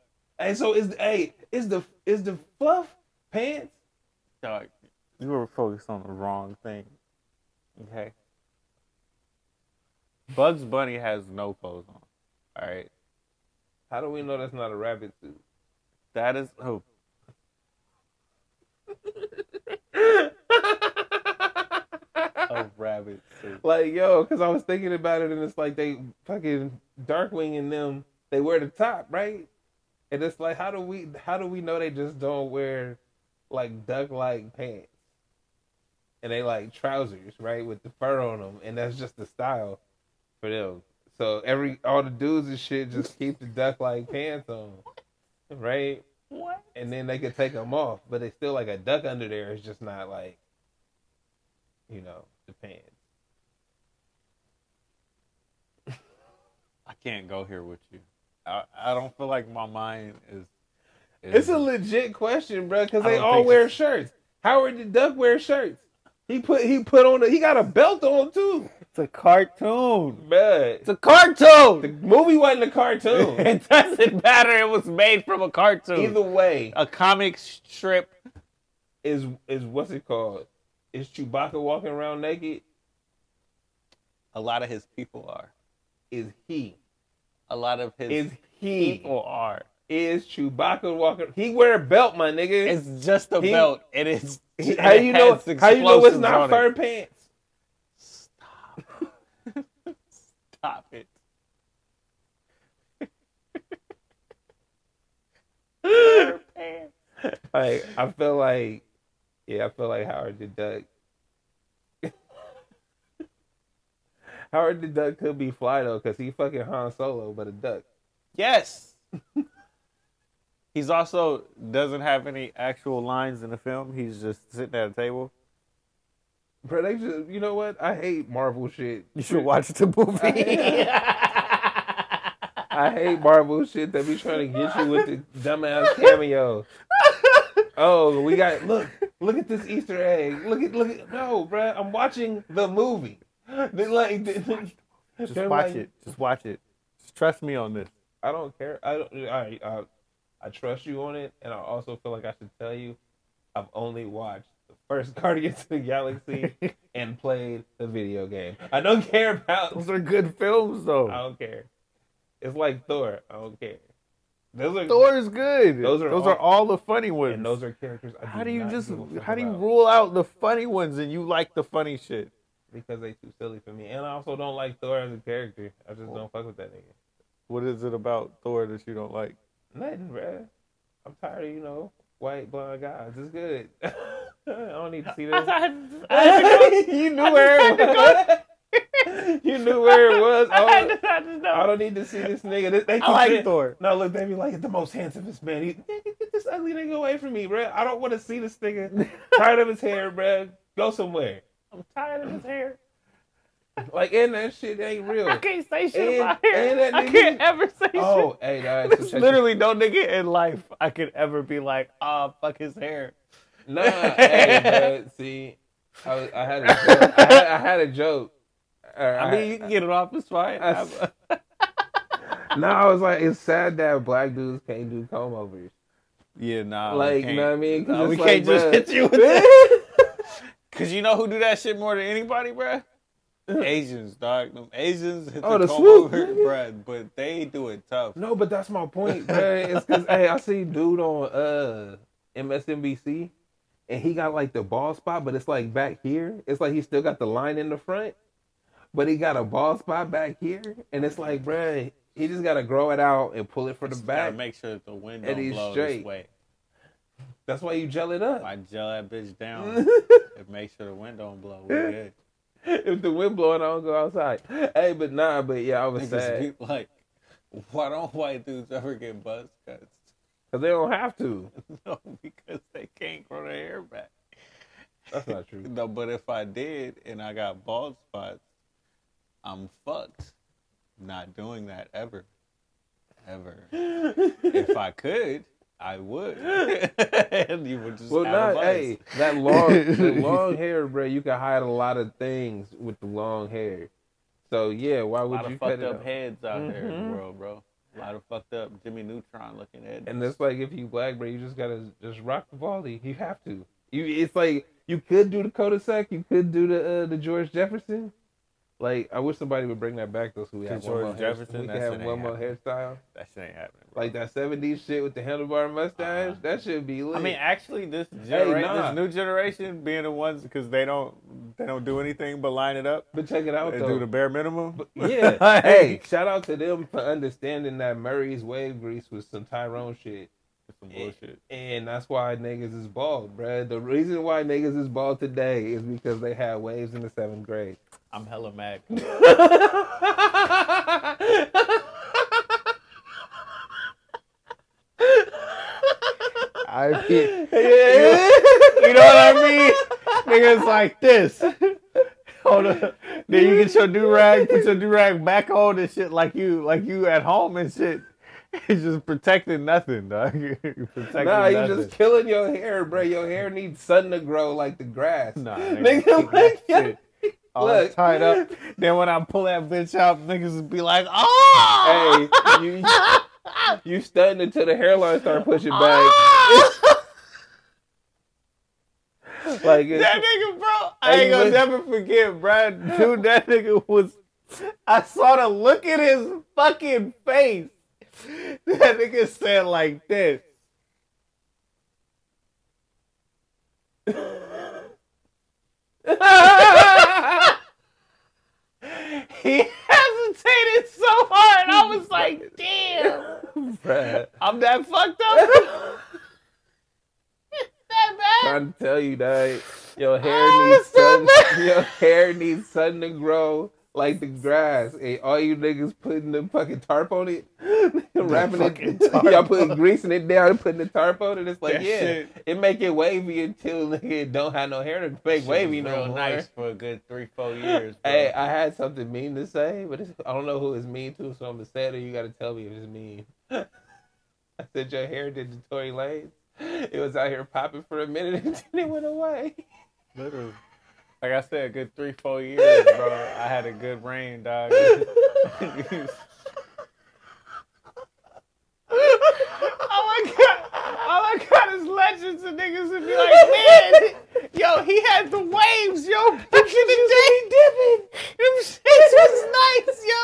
Hey, so is hey is the is the fluff pants? Dog, you were focused on the wrong thing. Okay. Bugs Bunny has no clothes on. All right. How do we know that's not a rabbit suit? That is oh. (laughs) a rabbit suit. Like yo, because I was thinking about it, and it's like they fucking Darkwing and them they wear the top, right? And it's like, how do we how do we know they just don't wear like duck like pants? And they like trousers, right, with the fur on them, and that's just the style for them. So every all the dudes and shit just keep the duck like pants on, right? What? And then they could take them off, but it's still like a duck under there. It's just not like, you know, the pants. I can't go here with you. I, I don't feel like my mind is. is It's a legit question, bro, because they all wear so. shirts. Howard the Duck wear shirts. He put he put on a, he got a belt on too, It's a cartoon. but It's a cartoon. the movie wasn't a cartoon. (laughs) it doesn't matter. It was made from a cartoon. Either way, a comic strip. is is what's it called? Is Chewbacca walking around naked? A lot of his people are. Is he? A lot of his Is he? people are. Is Chewbacca walking? He wear a belt, my nigga. It's just a He- belt. It is. He- it how you know? How you know it's not on fur it. pants? Stop (laughs) Stop it. fur pants. Like I feel like, yeah, I feel like Howard the Duck. Howard the Duck could be fly though, cause he fucking Han Solo, but a duck. Yes. (laughs) He's also doesn't have any actual lines in the film. He's just sitting at a table. Bro, they just, you know what? I hate Marvel shit. You should watch the movie. I hate (laughs) Marvel shit that be trying to get you with the dumbass cameo. Oh, we got look, look at this Easter egg. Look at look at no, bro. I'm watching the movie. (laughs) They like Just they're watch like- it. Just watch it. Just trust me on this. I don't care. I don't. I, I I trust you on it, and I also feel like I should tell you, I've only watched the first (laughs) Guardians of the Galaxy (laughs) and played the video game. I don't care about. Those are good films, though. I don't care. It's like Thor. I don't care. Those are Thor is good. Those are those all- are all the funny ones. and those are characters. I how do you just give a fuck how do you about rule out the funny ones and you like the funny shit? Because they too silly for me, and I also don't like Thor as a character. I just oh. don't fuck with that nigga. What is it about Thor that you don't like? Nothing, bruh. I'm tired of you know white blonde guys. It's good. (laughs) I don't need to see this. (laughs) I, I had to go. (laughs) you knew where it was. you knew where it was. I oh, had Oh, to, I just know. I don't need to see this nigga. They, they keep I like saying- Thor. No, look, they be like the most handsomest man. He, nigga, get this ugly nigga away from me, bro. I don't want to see this nigga. Tired of his hair, bro. Go somewhere. I'm tired of his hair. Like, and that shit ain't real. I can't say shit And- about hair. and that I can't ever say Oh, hey, guys. shit. There's literally no nigga in life I could ever be like, ah, fuck his hair. Nah, hey, bro. (laughs) See, I, was- I had a joke. I had, I had a joke. Or I mean, you can get it off. It's fine. I- (laughs) no, I was like, it's sad that black dudes can't do comb overs. yeah, nah. like, you know what I mean? We can't just hit you with that. (laughs) Cause you know who do that shit more than anybody, bruh? Asians, dog. Them Asians hit Oh, the, the swoop, bruh. But they do it tough. No, but that's my point, bro. It's because hey, I see dude on uh MSNBC, and he got like the ball spot, but it's like back here. It's like he still got the line in the front, but he got a ball spot back here, and it's like, bro, he just gotta grow it out and pull it for the Just gotta back. make sure that the wind don't he's blow straight. this way. That's why you gel it up. I gel that bitch down, (laughs) and make sure the wind don't blow. We good. if the wind blowing, I don't go outside. Hey, but nah, but yeah, I was sad like, why don't white dudes ever get buzz cuts? because they don't have to. (laughs) no, because they can't grow their hair back. That's not true. (laughs) No, but if I did and I got bald spots, I'm fucked. Not doing that ever. Ever. if I could, I would. (laughs) (laughs) and you would just Well, have not hey, that long, (laughs) the long hair, bro. You can hide a lot of things with the long hair. So yeah, why a would lot you of cut fucked it? up off? heads out there in the world, bro. A lot of fucked up Jimmy Neutron looking heads. And it's like if you black, bro, you just gotta just rock the volley. You have to. You, it's like you could do the cul-de-sac. You could do the uh, the George Jefferson. Like I wish somebody would bring that back though, so we The have George one more hair- Jefferson? We can have one more happening. hairstyle, that shit ain't happening. Bro. like that '70s shit with the handlebar mustache. Uh-huh. That should be lit. I mean, actually, this genera- nah. this new generation being the ones because they don't they don't do anything but line it up but check it out They though. do the bare minimum. (laughs) Yeah. Hey, shout out to them for understanding that Murray's wave grease was some Tyrone shit. some bullshit. And that's why niggas is bald, bruh. The reason why niggas is bald today is because they had waves in the seventh grade. I'm hella mad. I (laughs) you know what I mean? Niggas like this. Hold up. Then you get your do rag, put your do rag back on and shit like you like you at home and shit. (laughs) It's just protecting nothing, dog. You're (laughs) protecting Nah, you nothing. just killing your hair, bro. Your hair needs sun to grow like the grass. Nah, Nigga, keep like, shit all look. tied up. (laughs) Then when I pull that bitch out, niggas would be like, "Oh, Hey, you you (laughs) stunting until the hairline start pushing back. Ah! (laughs) like it's- that nigga, bro. I ain't gonna never forget, bro. Dude, that nigga was. I saw the look in his fucking face. That nigga said like this. He hesitated so hard. I was like, damn. bruh. I'm that fucked up. (laughs) that bad. trying to tell you that your hair Oh, needs sun. Your hair needs sun to grow like the grass. And all you niggas putting the fucking tarp on it, (laughs) wrapping it. (laughs) Y'all putting greasing it down and putting the tarp on it. It's like That yeah, shit- it make it wavy until (laughs) nigga it don't have no hair to make wavy no real more. nice for a good three, four years. Bro. Hey, I had something mean to say, but it's, I don't know who it's mean to, so I'm gonna say it. Or you gotta tell me if it's mean. I said your hair did the Tory Lanez. It was out here popping for a minute and then it went away. Literally. Like I said, a good three, four years, bro. I had a good reign, dog. all I got, all I got is legends and niggas would be like, man, yo, he had the waves, yo. Back in the day, dipping. Them shits was nice, yo.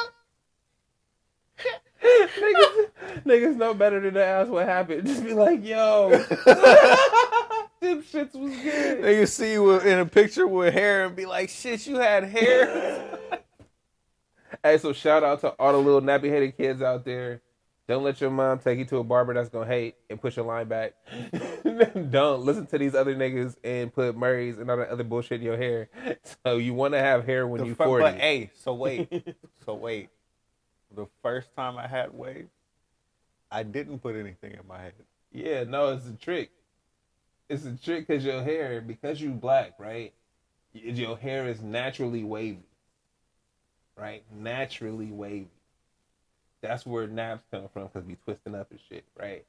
niggas, niggas know better than to ask what happened. Just be like, yo, (laughs) shits was good. Niggas see you in a picture with hair and be like, shit, you had hair. Hey, so shout out to all the little nappy headed kids out there. Don't let your mom take you to a barber that's gonna hate and push your line back. (laughs) Don't listen to these other niggas and put Murray's and all that other bullshit in your hair. So you want to have hair when The you fir- forty. But hey, so wait, (laughs) so wait. The first time I had waves, I didn't put anything in my head. Yeah, no, it's a trick. It's a trick because your hair, because you black, right? Your hair is naturally wavy, right? Naturally wavy. That's where naps come from because we twisting up and shit, right?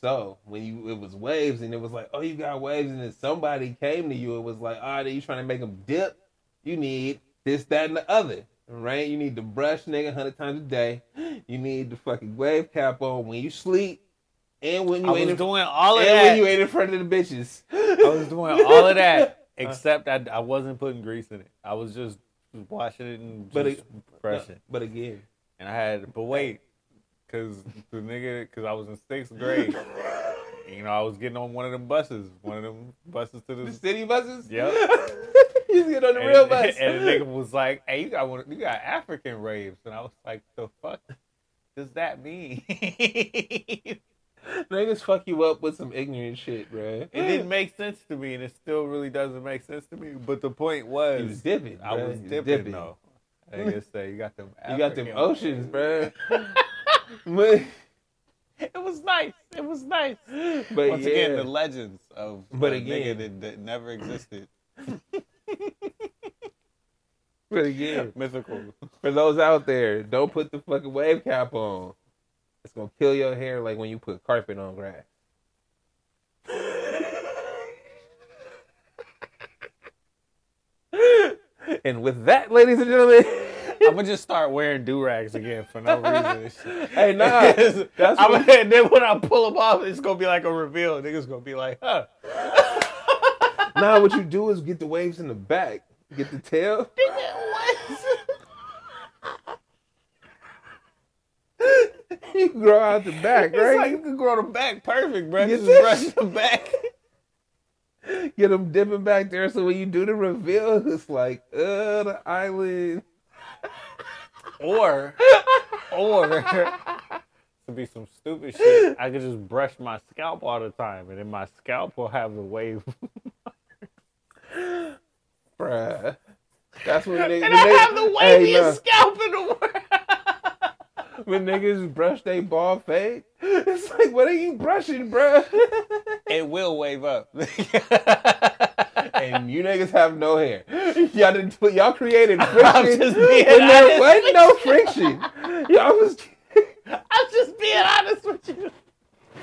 So when you it was waves and it was like, oh, you got waves, and then somebody came to you, it was like, ah, right, you trying to make them dip? You need this, that, and the other, right? You need to brush, nigga, hundred times a day. (gasps) You need the fucking wave cap on when you sleep, and when you I in doing all of and that. when you ain't in front of the bitches. I was doing all of that, (laughs) except I, I wasn't putting grease in it. I was just washing it and just But brushing. But again, And I had, but wait, because the nigga, because I was in sixth grade. (laughs) You know, I was getting on one of them buses, one of them buses to the the. city buses. Yep. (laughs) you get on the And, real bus. and the nigga was like, "Hey, you got one, you got African raves," and I was like, "The fuck does that mean?" (laughs) it Niggas fuck you up with some ignorant shit, bro. It didn't make sense to me, and it still really doesn't make sense to me. But the point You was, was dipping. I bruh. was You dipping, though. I just say you got them. You got them oceans, raves. bro. (laughs) but It was nice. It was nice. but Once yeah, again, the legends of But a again- nigga that, that never existed. (laughs) but again, Mythical. for those out there, don't put the fucking wave cap on. It's gonna kill your hair like when you put carpet on grass. and with that, ladies and gentlemen. I'm gonna just start wearing do rags again for no reason. Hey, nah, (laughs) that's I'm, what- and then when I pull them off, it's gonna be like a reveal. Niggas gonna be like, huh? Nah, what you do is get the waves in the back. Get the tail. You can grow out the back, It's like right? you can grow the back perfect, bro. Yes, Just it- brush the back. (laughs) Get them dipping back there so when you do the reveal, (laughs) it's like, uh, the island. Or, or (laughs) to be some stupid shit, I could just brush my scalp all the time, and then my scalp will have the wave. Bruh. That's when niggas, and when I they- have the hey, waviest scalp in the world. When niggas brush they bald fade, it's like, what are you brushing, bruh? It will wave up. and you niggas have no hair. Y'all didn't put y'all created (laughs) I'm friction just when being there honest wasn't no friction. Y'all was (laughs) I'm just being honest with you.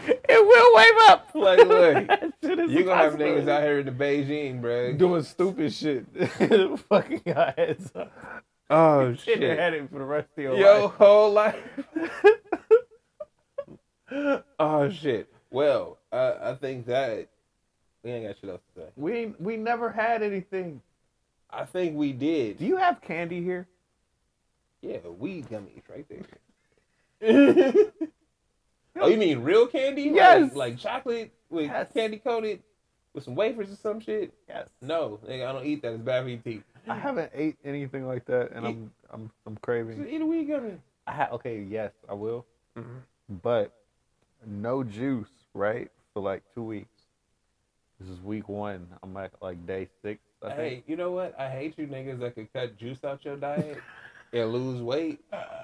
It will wave up. like, look, That shit is you gonna have niggas out here in the Beijing, bro. doing stupid shit. (laughs) Fucking your heads up. Oh Shit your shit, head in for the rest of your your life. whole life. (laughs) oh shit. Well, uh, I think that we ain't got shit else to say. We we never had anything. I think we did. Do you have candy here? Yeah, weed gummies right there. (laughs) oh, you mean real candy? Yes. Like, like chocolate with Yes. candy coated with some wafers or some shit? Yes. No, nigga, I don't eat that. It's bad for your teeth. I haven't ate anything like that, and I'm I'm I'm Just craving. eat a weed gummy. I ha- okay, yes, I will, Mhm. but no juice, right? For like two weeks. This is week one. I'm at like day six. I think. Hey, you know what? I hate you niggas that could cut juice out your diet and lose weight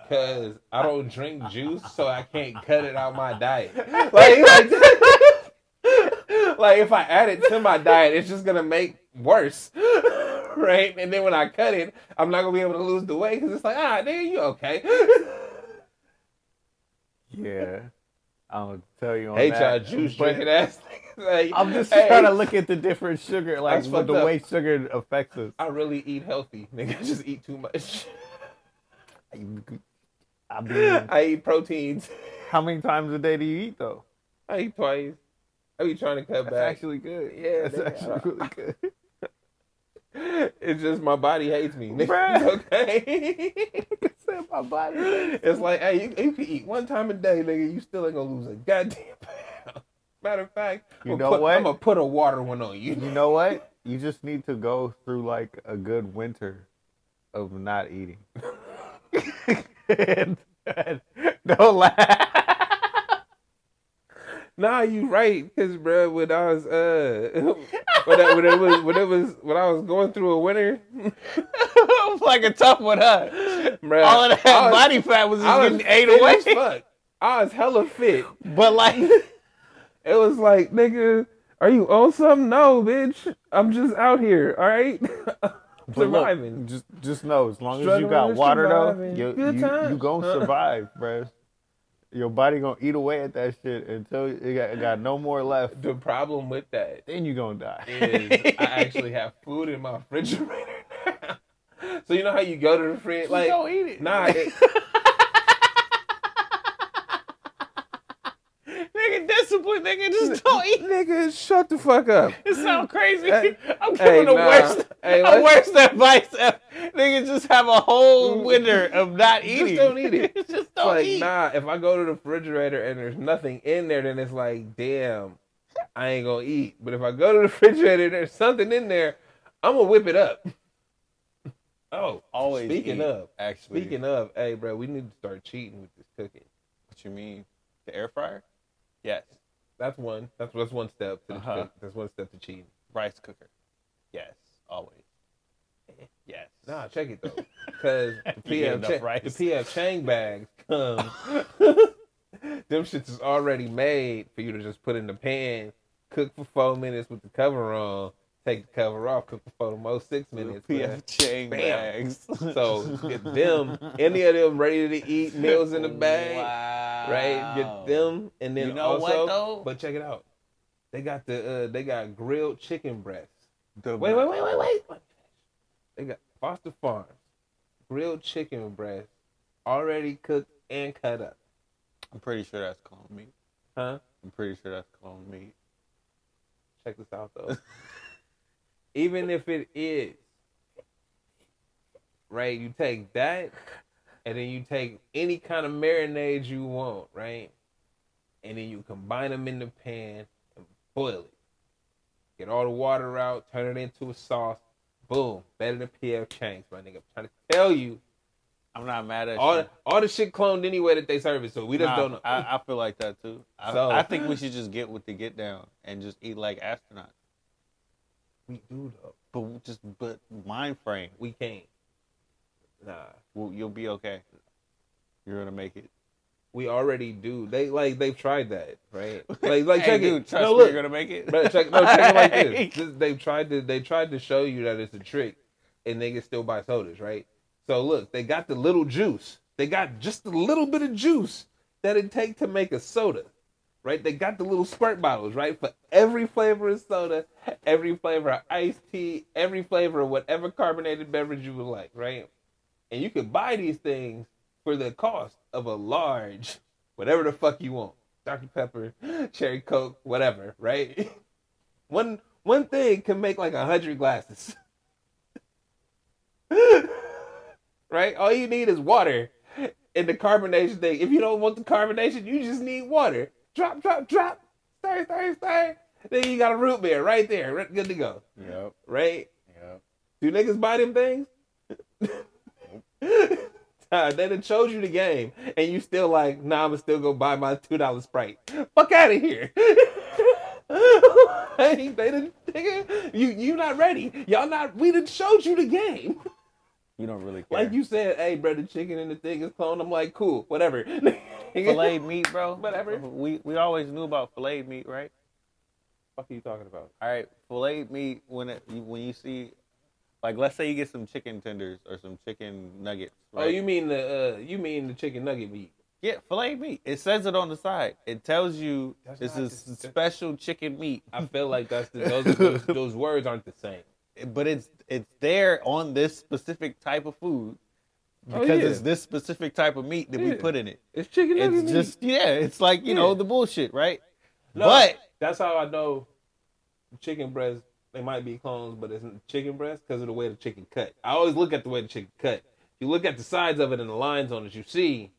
because I don't drink juice, so I can't cut it out my diet. (laughs) Like, like, (laughs) like if I add it to my diet, it's just gonna make worse, (laughs) (laughs) right? And then when I cut it, I'm not gonna be able to lose the weight because it's like, ah, nigga, you okay? (laughs) Yeah, I'll tell you on that. y'all juice drinking (laughs) ass. Like, I'm just hey, trying to look at the different sugar, like fucked the up. way sugar affects us. I really eat healthy, nigga. I just eat too much. I mean, I eat proteins. how many times a day do you eat though? I eat twice. I be trying to cut That's back. actually good. Yeah, that's nigga, actually really good. It's just my body hates me. nigga. (laughs) Bruh. okay. (laughs) My body. it's like, hey, you, you can eat one time a day, nigga. You still ain't gonna lose a goddamn (laughs) pound. Matter of fact, You I'm know gonna put, what? I'm gonna put a water one on you. You know what? You just need to go through like a good winter of not eating. Don't laugh. Nah, you right, cause bro, when I was uh, (laughs) when, I, when it was when it was when I was going through a winter, (laughs) like a tough one, huh? Bruh, All of that was- body fat was just I was getting ate away. fuck. I was hella fit. But like, (laughs) It was like, nigga, are you on something? No, bitch. I'm just out here. All right, But look, surviving. just just know, as long as you got and water though, you Good you, you gonna survive, bruh. Your body gonna eat away at that shit until it got, it got no more left. the problem with that Then you gonna die. is (laughs) I actually have food in my (laughs) refrigerator now. So you know how you go to the fridge, like don't eat it. Nah, it, (laughs) nigga, nigga, just don't eat. nigga, shut the fuck up. It sound crazy. Hey, (laughs) I'm hey, giving the nah. worst, Hey, the let's- worst advice. ever. (laughs) Nigga, just have a whole mm. winter of not eating. Just don't eat it. (laughs) just It's don't like eat. nah. If I go to the refrigerator and there's nothing in there, then it's like, damn, I ain't gonna eat. But if I go to the refrigerator, and there's something in there, I'm gonna whip it up. Oh, Always Speaking eat, of, actually. speaking of, hey, bro, we need to start cheating with this cooking. what you mean? The air fryer? Yes. That's one. That's that's one step to Uh-huh. cook- that's one step to cheating. Rice cooker? Yes. Always. Yes. Nah, check it though, (laughs) because the PF rice. the PF Chang bags (laughs) come. them shits is already made for you to just put in the pan, cook for four minutes with the cover on, take the cover off, cook for the most six minutes. PF man. Chang Bam. bags. (laughs) So get them, any of them ready to eat meals in the bag, Wow. right? Get them, and then You know what, also, though? but check it out, they got the uh, they got grilled chicken breasts. The- Wait, wait, wait, wait, wait. They got Foster Farms grilled chicken breast, already cooked and cut up. I'm pretty sure that's clone meat. Huh? I'm pretty sure that's clone meat. Check this out though. (laughs) Even if it is, right? You take that, and then you take any kind of marinade you want, right? And then you combine them in the pan and boil it. Get all the water out, turn it into a sauce. Boom, better than PF Chang's, my nigga. I'm trying to tell you, I'm not mad at all you. all the shit cloned anyway that they serve it, so we just Nah, don't know. I, I feel like that too. I, So- I think we should just get with the get down and just eat like astronauts. We do though. But just but mind frame, We can't. Nah. well, you'll be okay. You're gonna make it. We already do. They like they've tried that, right? (laughs) Like like Hey, check dude, it. trust no, look. you're gonna make it. Bro, check, no, check it like this. (laughs) This- They've tried to they tried to show you that it's a trick, and they can still buy sodas, right? So look, they got the little juice. They got just a little bit of juice that it take to make a soda, right? They got the little squirt bottles, right? For every flavor of soda, every flavor of iced tea, every flavor of whatever carbonated beverage you would like, right? And you could buy these things for the cost of a large, whatever the fuck you want. Dr. Pepper, cherry coke, whatever, right? (laughs) One one thing can make like a hundred glasses. (laughs) right? All you need is water and the carbonation thing. If you don't want the carbonation, you just need water. Drop, drop, drop. Stir, stir, stir. Then you got a root beer right there, right- good to go. Yep. Right? Yep. Do niggas buy them things? (laughs) They done showed you the game, and you still like, nah, I'ma still go buy my two dollar sprite. Fuck out of here. (laughs) hey, they done, nigga, you you not ready. Y'all not. We didn't showed you the game. (laughs) You don't really care. Like you said, hey, bro, the chicken and the thing is clone. I'm like, cool, whatever. (laughs) filet meat, bro. Whatever. We we always knew about filet meat, right? What are you talking about? All right, filet meat when it you- when you see, like, let's say you get some chicken tenders or some chicken nuggets. Right? Oh, you mean the uh, you mean the chicken nugget meat? yeah, filet meat. It says it on the side. It tells you That's this is the- special chicken meat, I feel like that's the, (laughs) those, those those words aren't the same. But it's it's there on this specific type of food Oh, because yeah. it's this specific type of meat that we put in it. It's chicken nugget It's meat. just yeah, it's like you know the bullshit, right? No, But that's how I know chicken breasts. They might be clones, but it's chicken breast because of the way the chicken cut. I always look at the way the chicken cut. You look at the sides of it and the lines on it, you see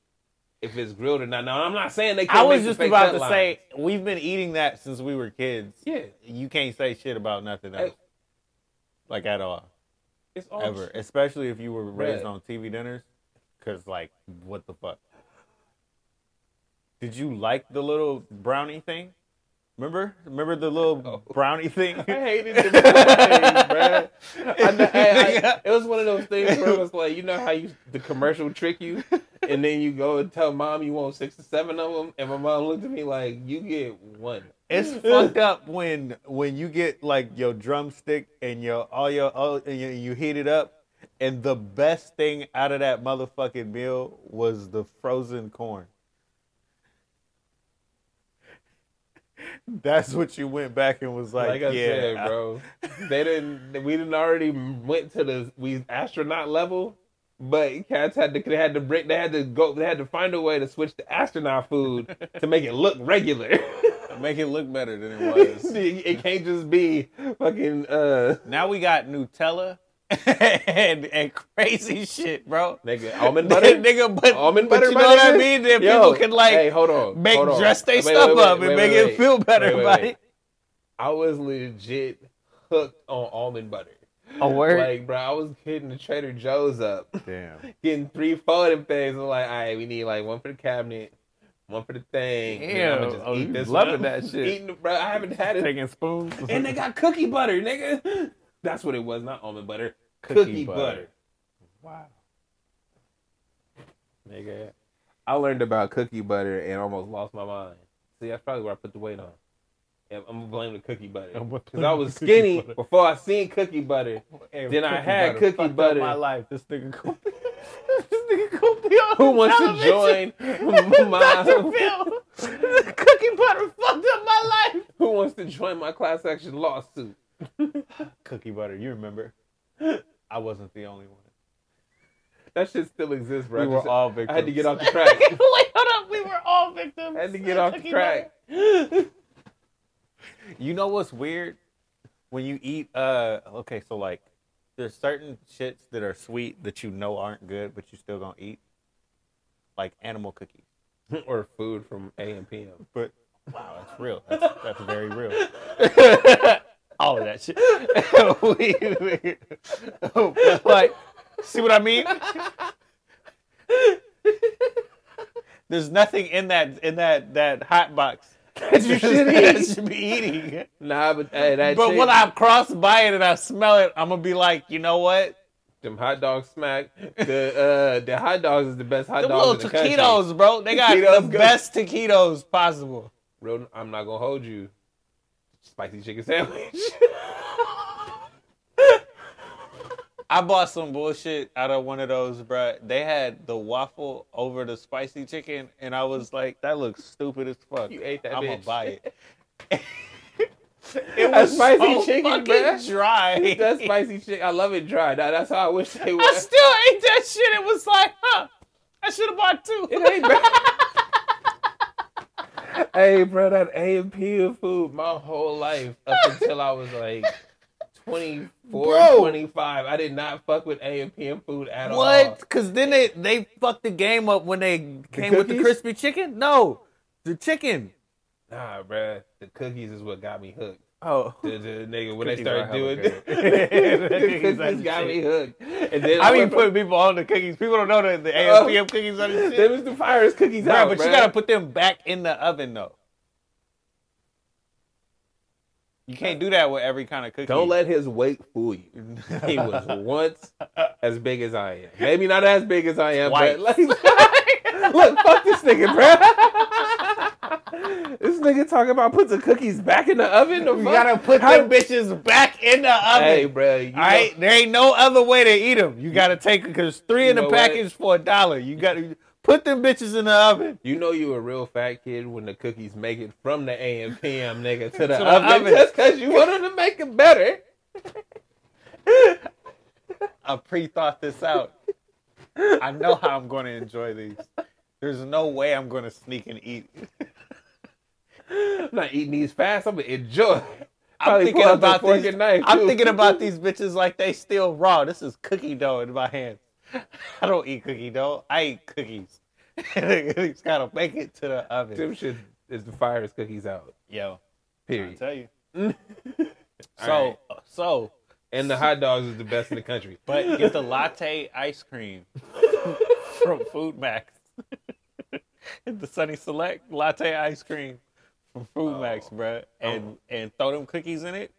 if it's grilled or not. Now I'm not saying they. Can't I was just about to lines. say we've been eating that since we were kids. yeah, You can't say shit about nothing else. Like at all, it's all ever. Especially if you were raised Bruh. on TV dinners, because like, what the fuck? Did you like the little brownie thing? Remember? Remember the little (laughs) Oh. brownie thing? I hated the thing, bruh. I know, I- (laughs) I- it was one of those things where it was like, you know how you the commercial trick you, and then you go and tell mom you want six or seven of them, and my mom looked at me like, you get one. It's (laughs) fucked up when when you get like your drumstick and your all your all and you, you heat it up, and the best thing out of that motherfucking meal was the frozen corn. That's what you went back and was like, Like, I yeah, said, bro, they didn't. We didn't already went to the we astronaut level, but cats had to they had to break. They had to go. They had to find a way to switch to astronaut food to make it look regular. (laughs) make it look better than it was. it (laughs) it can't just be fucking. uh now we got Nutella (laughs) and and crazy shit, bro. Nigga, almond (laughs) butter. nigga, but, almond but butter. you know my what I mean? Then Yo, people can like hey, hold on, make hold on. dress their Wait, wait, stuff wait, up wait, and wait, make wait, it feel better wait, wait, about wait. it. I was legit hooked on almond butter. A word? Like, bro, I was hitting the Trader Joe's up, Damn. getting three folding things. I'm like, all right, we need like one for the cabinet, one for the thing. and I'ma Damn. just Oh, eat this loving one. that shit. Eating, bro, I haven't had it. Taking spoons. And they got cookie butter, nigga. That's what it was, not almond butter. Cookie Cookie, butter. butter. wow. Nigga. I learned about cookie butter and almost lost my mind. See, that's probably where I put the weight on. Yeah, I'm gonna blame the cookie butter. Because I was skinny butter. before I seen cookie butter. Then I had cookie fucked up butter. My life. This nigga. Go, (laughs) this nigga on Who wants to join (laughs) my. Phil. (laughs) cookie butter fucked up my life. Who wants to join my class action lawsuit? (laughs) Cookie butter. You remember? I wasn't the only one. That shit still exists, bro. We I were just- all victims. I had to get off the (laughs) track. Wait, hold up. We were all victims. I had to get off the Cookie track. butter. You know what's weird? When you eat, uh, okay, so like, there's certain shits that are sweet that you know aren't good, but you still gonna eat, like animal cookies. (laughs) or food from AM PM. But wow, that's real. That's, that's very real. All of that shit. (laughs) We- we- like, see what I mean? There's nothing in that in that that hot box That you (laughs) should that eat. should be eating. Nah, but hey, that But shit, when I cross by it and I smell it, I'm gonna be like, you know what? them hot dogs smack. The uh, the hot dogs is the best hot Them dogs little in the country. taquitos, bro. They got Taquitos the best taquitos possible. Real, I'm not gonna hold you. Spicy chicken sandwich. (laughs) I bought some bullshit out of one of those, bruh. They had the waffle over the spicy chicken, and I was like, that looks stupid as fuck. You ate that I'm gonna bitch. buy it. (laughs) it That was spicy so chicken, bruh. dry. (laughs) that spicy chicken, I love it dry. That, that's how I wish they would. I still ate that shit. It was like, huh? I should have bought two. It ain't bad. Hey, bro, that A and P food my whole life up until I was like 24, Bro. 25. I did not fuck with A and P food at all. What? Because then they they fucked the game up when they came with the crispy chicken. No, the chicken. Nah, bruh. The cookies is what got me hooked. Oh, The, the nigga when they Cookies started doing good. the (laughs) The cookies cookies, got me hooked. And then I I be putting people on the cookies. People don't know that the Oh. AM PM cookies are the (laughs) shit. them is the finest cookies Bro, out, but bruh. you gotta put them back in the oven though. You can't do that with every kind of cookie. Don't let his weight fool you. (laughs) He was once as big as I am. Maybe not as big as I am, Twice. but like, look, fuck this nigga, bro. This nigga talking about put the cookies back in the oven. The You fuck? gotta put How- them bitches back in the oven. Hey, bro. You All right, there ain't no other way to eat them. You gotta take because three in the know what? package for a dollar. You gotta put them bitches in the oven. You know you a real fat kid when the cookies make it from the AM PM nigga to the, the oven, oven. just because you want them to make it better. (laughs) I pre-thought this out. I know how I'm going to enjoy these. There's no way I'm going to sneak and eat. I'm (laughs) not eating these fast. I'm gonna enjoy. I'm thinking about these. knife, I'm thinking about these bitches like they still raw. This is cookie dough in my hands. I don't eat cookie dough. I eat cookies. (laughs) it's gotta make it to the oven. Them shit is the finest cookies out. Yo, period. I tell you. (laughs) So, so, And the hot dogs is the best in the country. but get the latte ice cream from FoodMaxx. the Sunny Select latte ice cream (laughs) from Fruit Max, Oh. bruh, and oh. and throw them cookies in it.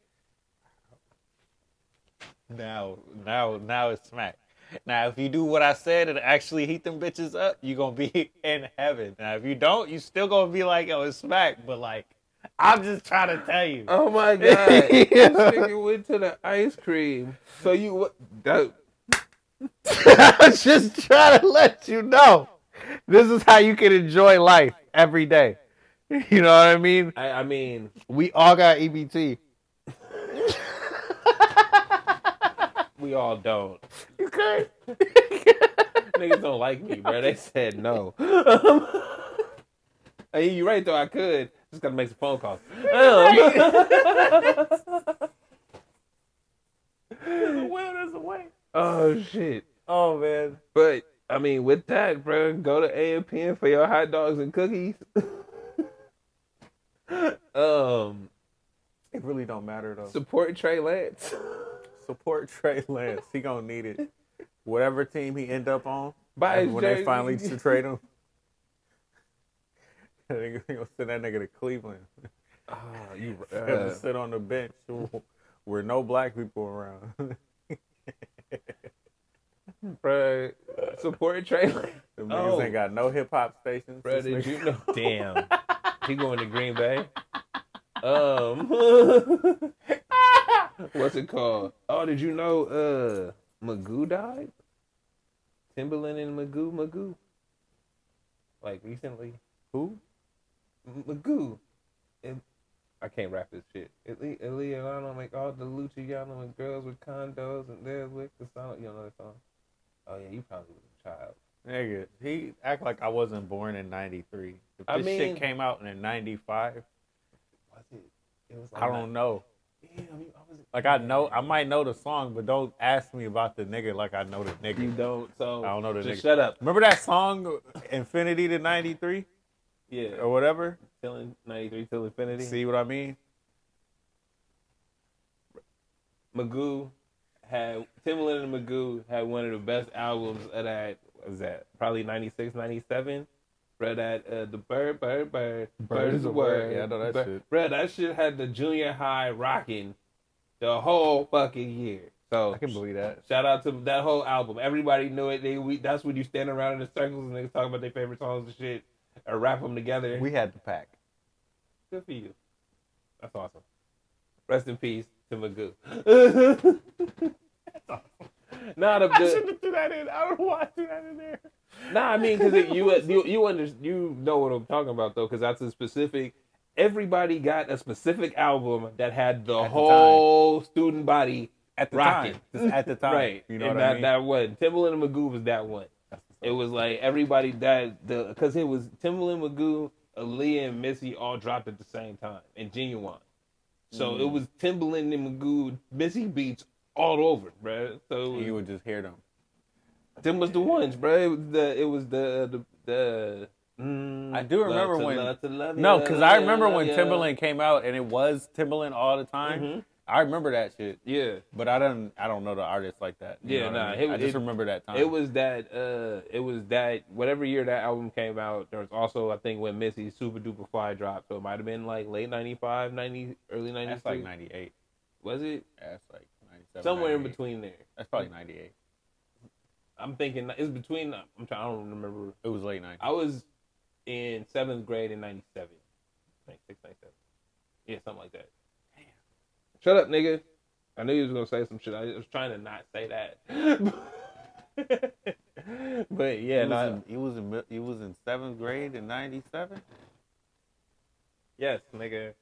Now, now, now it's smack. Now, if you do what I said and actually heat them bitches up, you gonna be (laughs) in heaven. Now, if you don't, you still gonna be like, "Oh, it's smack." But like, I'm just trying to tell you. Oh my (laughs) god! This nigga went to the ice cream. So you what? That, I'm just trying to let you know. This is how you can enjoy life every day. (laughs) You know what I mean? I, I mean, We all got EBT. (laughs) we all don't. You could. (laughs) Niggas don't like me, bro. They said no. Hey, you right though. I could. Just gotta make some phone calls. Um, There's a will, there's a way. oh shit! Oh man. But I mean, with that, bro, go to AM PM for your hot dogs and cookies. Um, It really don't matter though. support Trey Lance. (laughs) Support Trey Lance. He gonna need it. Whatever team he end up on, Buy his when they finally to (laughs) trade him, (laughs) they gonna send that nigga to Cleveland. Ah, you, Have him uh, sit on the bench where no black people around. bro, support Trey Lance. Them niggas Oh. ain't got no hip hop stations. Bro, This did you know? Damn, he going to Green Bay. Um, (laughs) what's it called? Oh, did you know? Uh, Magoo died. Timbaland and Magoo, Magoo. Like recently, Who? Magoo. And I can't rap this shit. Eli- Eliano make all the Luciano and girls with condos and there's with the song. You don't know that song? Oh yeah, you probably was a child. Nigga, he act like I wasn't born in '93. If I this mean- shit came out in '95, Was it? It was. I don't know. Damn, you, I was. Like I know, I might know the song, but don't ask me about the nigga like I know the nigga. You don't. So I don't know the Just nigga. shut up. Remember that song "Infinity to '93" Yeah. or whatever? Till 93 till infinity. See what I mean? Magoo had Timbaland and Magoo had one of the best albums of that. Was that probably 96, 97? Bro, that uh, the bird, bird, bird, bird is a word. Yeah, I know that Bro- shit. Bro, that shit had the junior high rocking the whole fucking year. So I can believe that. Shout out to that whole album. Everybody knew it. They we, that's when you stand around in the circles and they talk about their favorite songs and shit, or rap them together. We had the pack. Good for you. That's awesome. Rest in peace to Magoo. (laughs) Nah, the, I shouldn't have threw that in. I don't know why I threw that in there. nah, I mean, because you (laughs) you you under, you know what I'm talking about though, because that's a specific. Everybody got a specific album that had the At the whole student body At the rocking. time. At the (laughs) time. right? You know and what that I mean? that one, Timbaland and Magoo was that one. It was like everybody that the because it was Timbaland, Magoo, Aaliyah, and Missy all dropped at the same time, and Ginuwine. So Mm. it was Timbaland and Magoo, Missy beats all over, bruh. So was, you would just hear them. them was the ones, bruh. It was the it was the the the. mm, I do remember when- love No, because I remember when. Timbaland came out and it was Timbaland all the time. Mhm. I remember that shit, Yeah, but I don't. I don't know the artist like that. You Yeah, what I mean? it- I just it- remember that time. It was that uh it was that whatever year that album came out, there was also I think when Missy's Supa Dupa Fly dropped, so it might have been like late 95, 90 early 92. That's like '98. Was it? That's like '97. Somewhere in between there. That's probably '98. I'm thinking it's between I'm trying I don't remember. It was late '90s. I was in 7th grade in 97. 96 97. Yeah, something like that. Damn. Shut up, nigga. I knew you was going to say some shit. I was trying to not say that. (laughs) but yeah, he, was no, in, he was in he was in seventh grade in '97. Yes, nigga.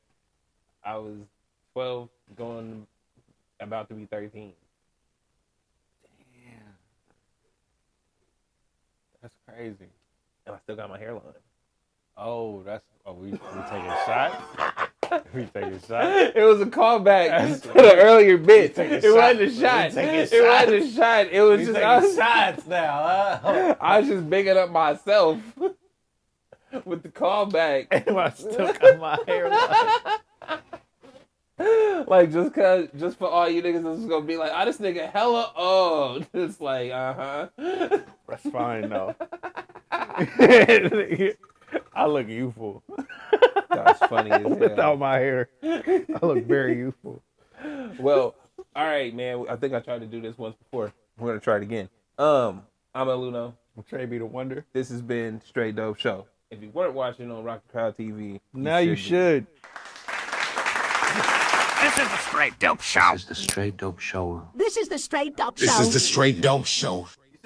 I was 12 going about to be 13. Damn, that's crazy. And I still got my hairline. Oh, that's oh we we taking shots. (laughs) we taking shots. it was a callback (laughs) to the earlier bit. It wasn't a shot. It wasn't a shot. It was We just was, shots now. Huh? (laughs) I was just bigging up myself with the callback. and I still got my hairline. (laughs) like just cause just for all you niggas that's gonna be like, oh this nigga hella old. (laughs) It's like, uh-huh. That's fine though. (laughs) I look youthful. That's funny as hell. Without my hair, I look very youthful. Well, all right, man. I think I tried to do this once before. We're gonna try it again. Um, I'm Eluno. I'm Trey be the wonder. This has been Straight Dope Show. If you weren't watching on Rock the Crowd TV, Now you be. should. This is the straight dope show. This is the straight dope show. This is the straight dope show. This is the straight dope show.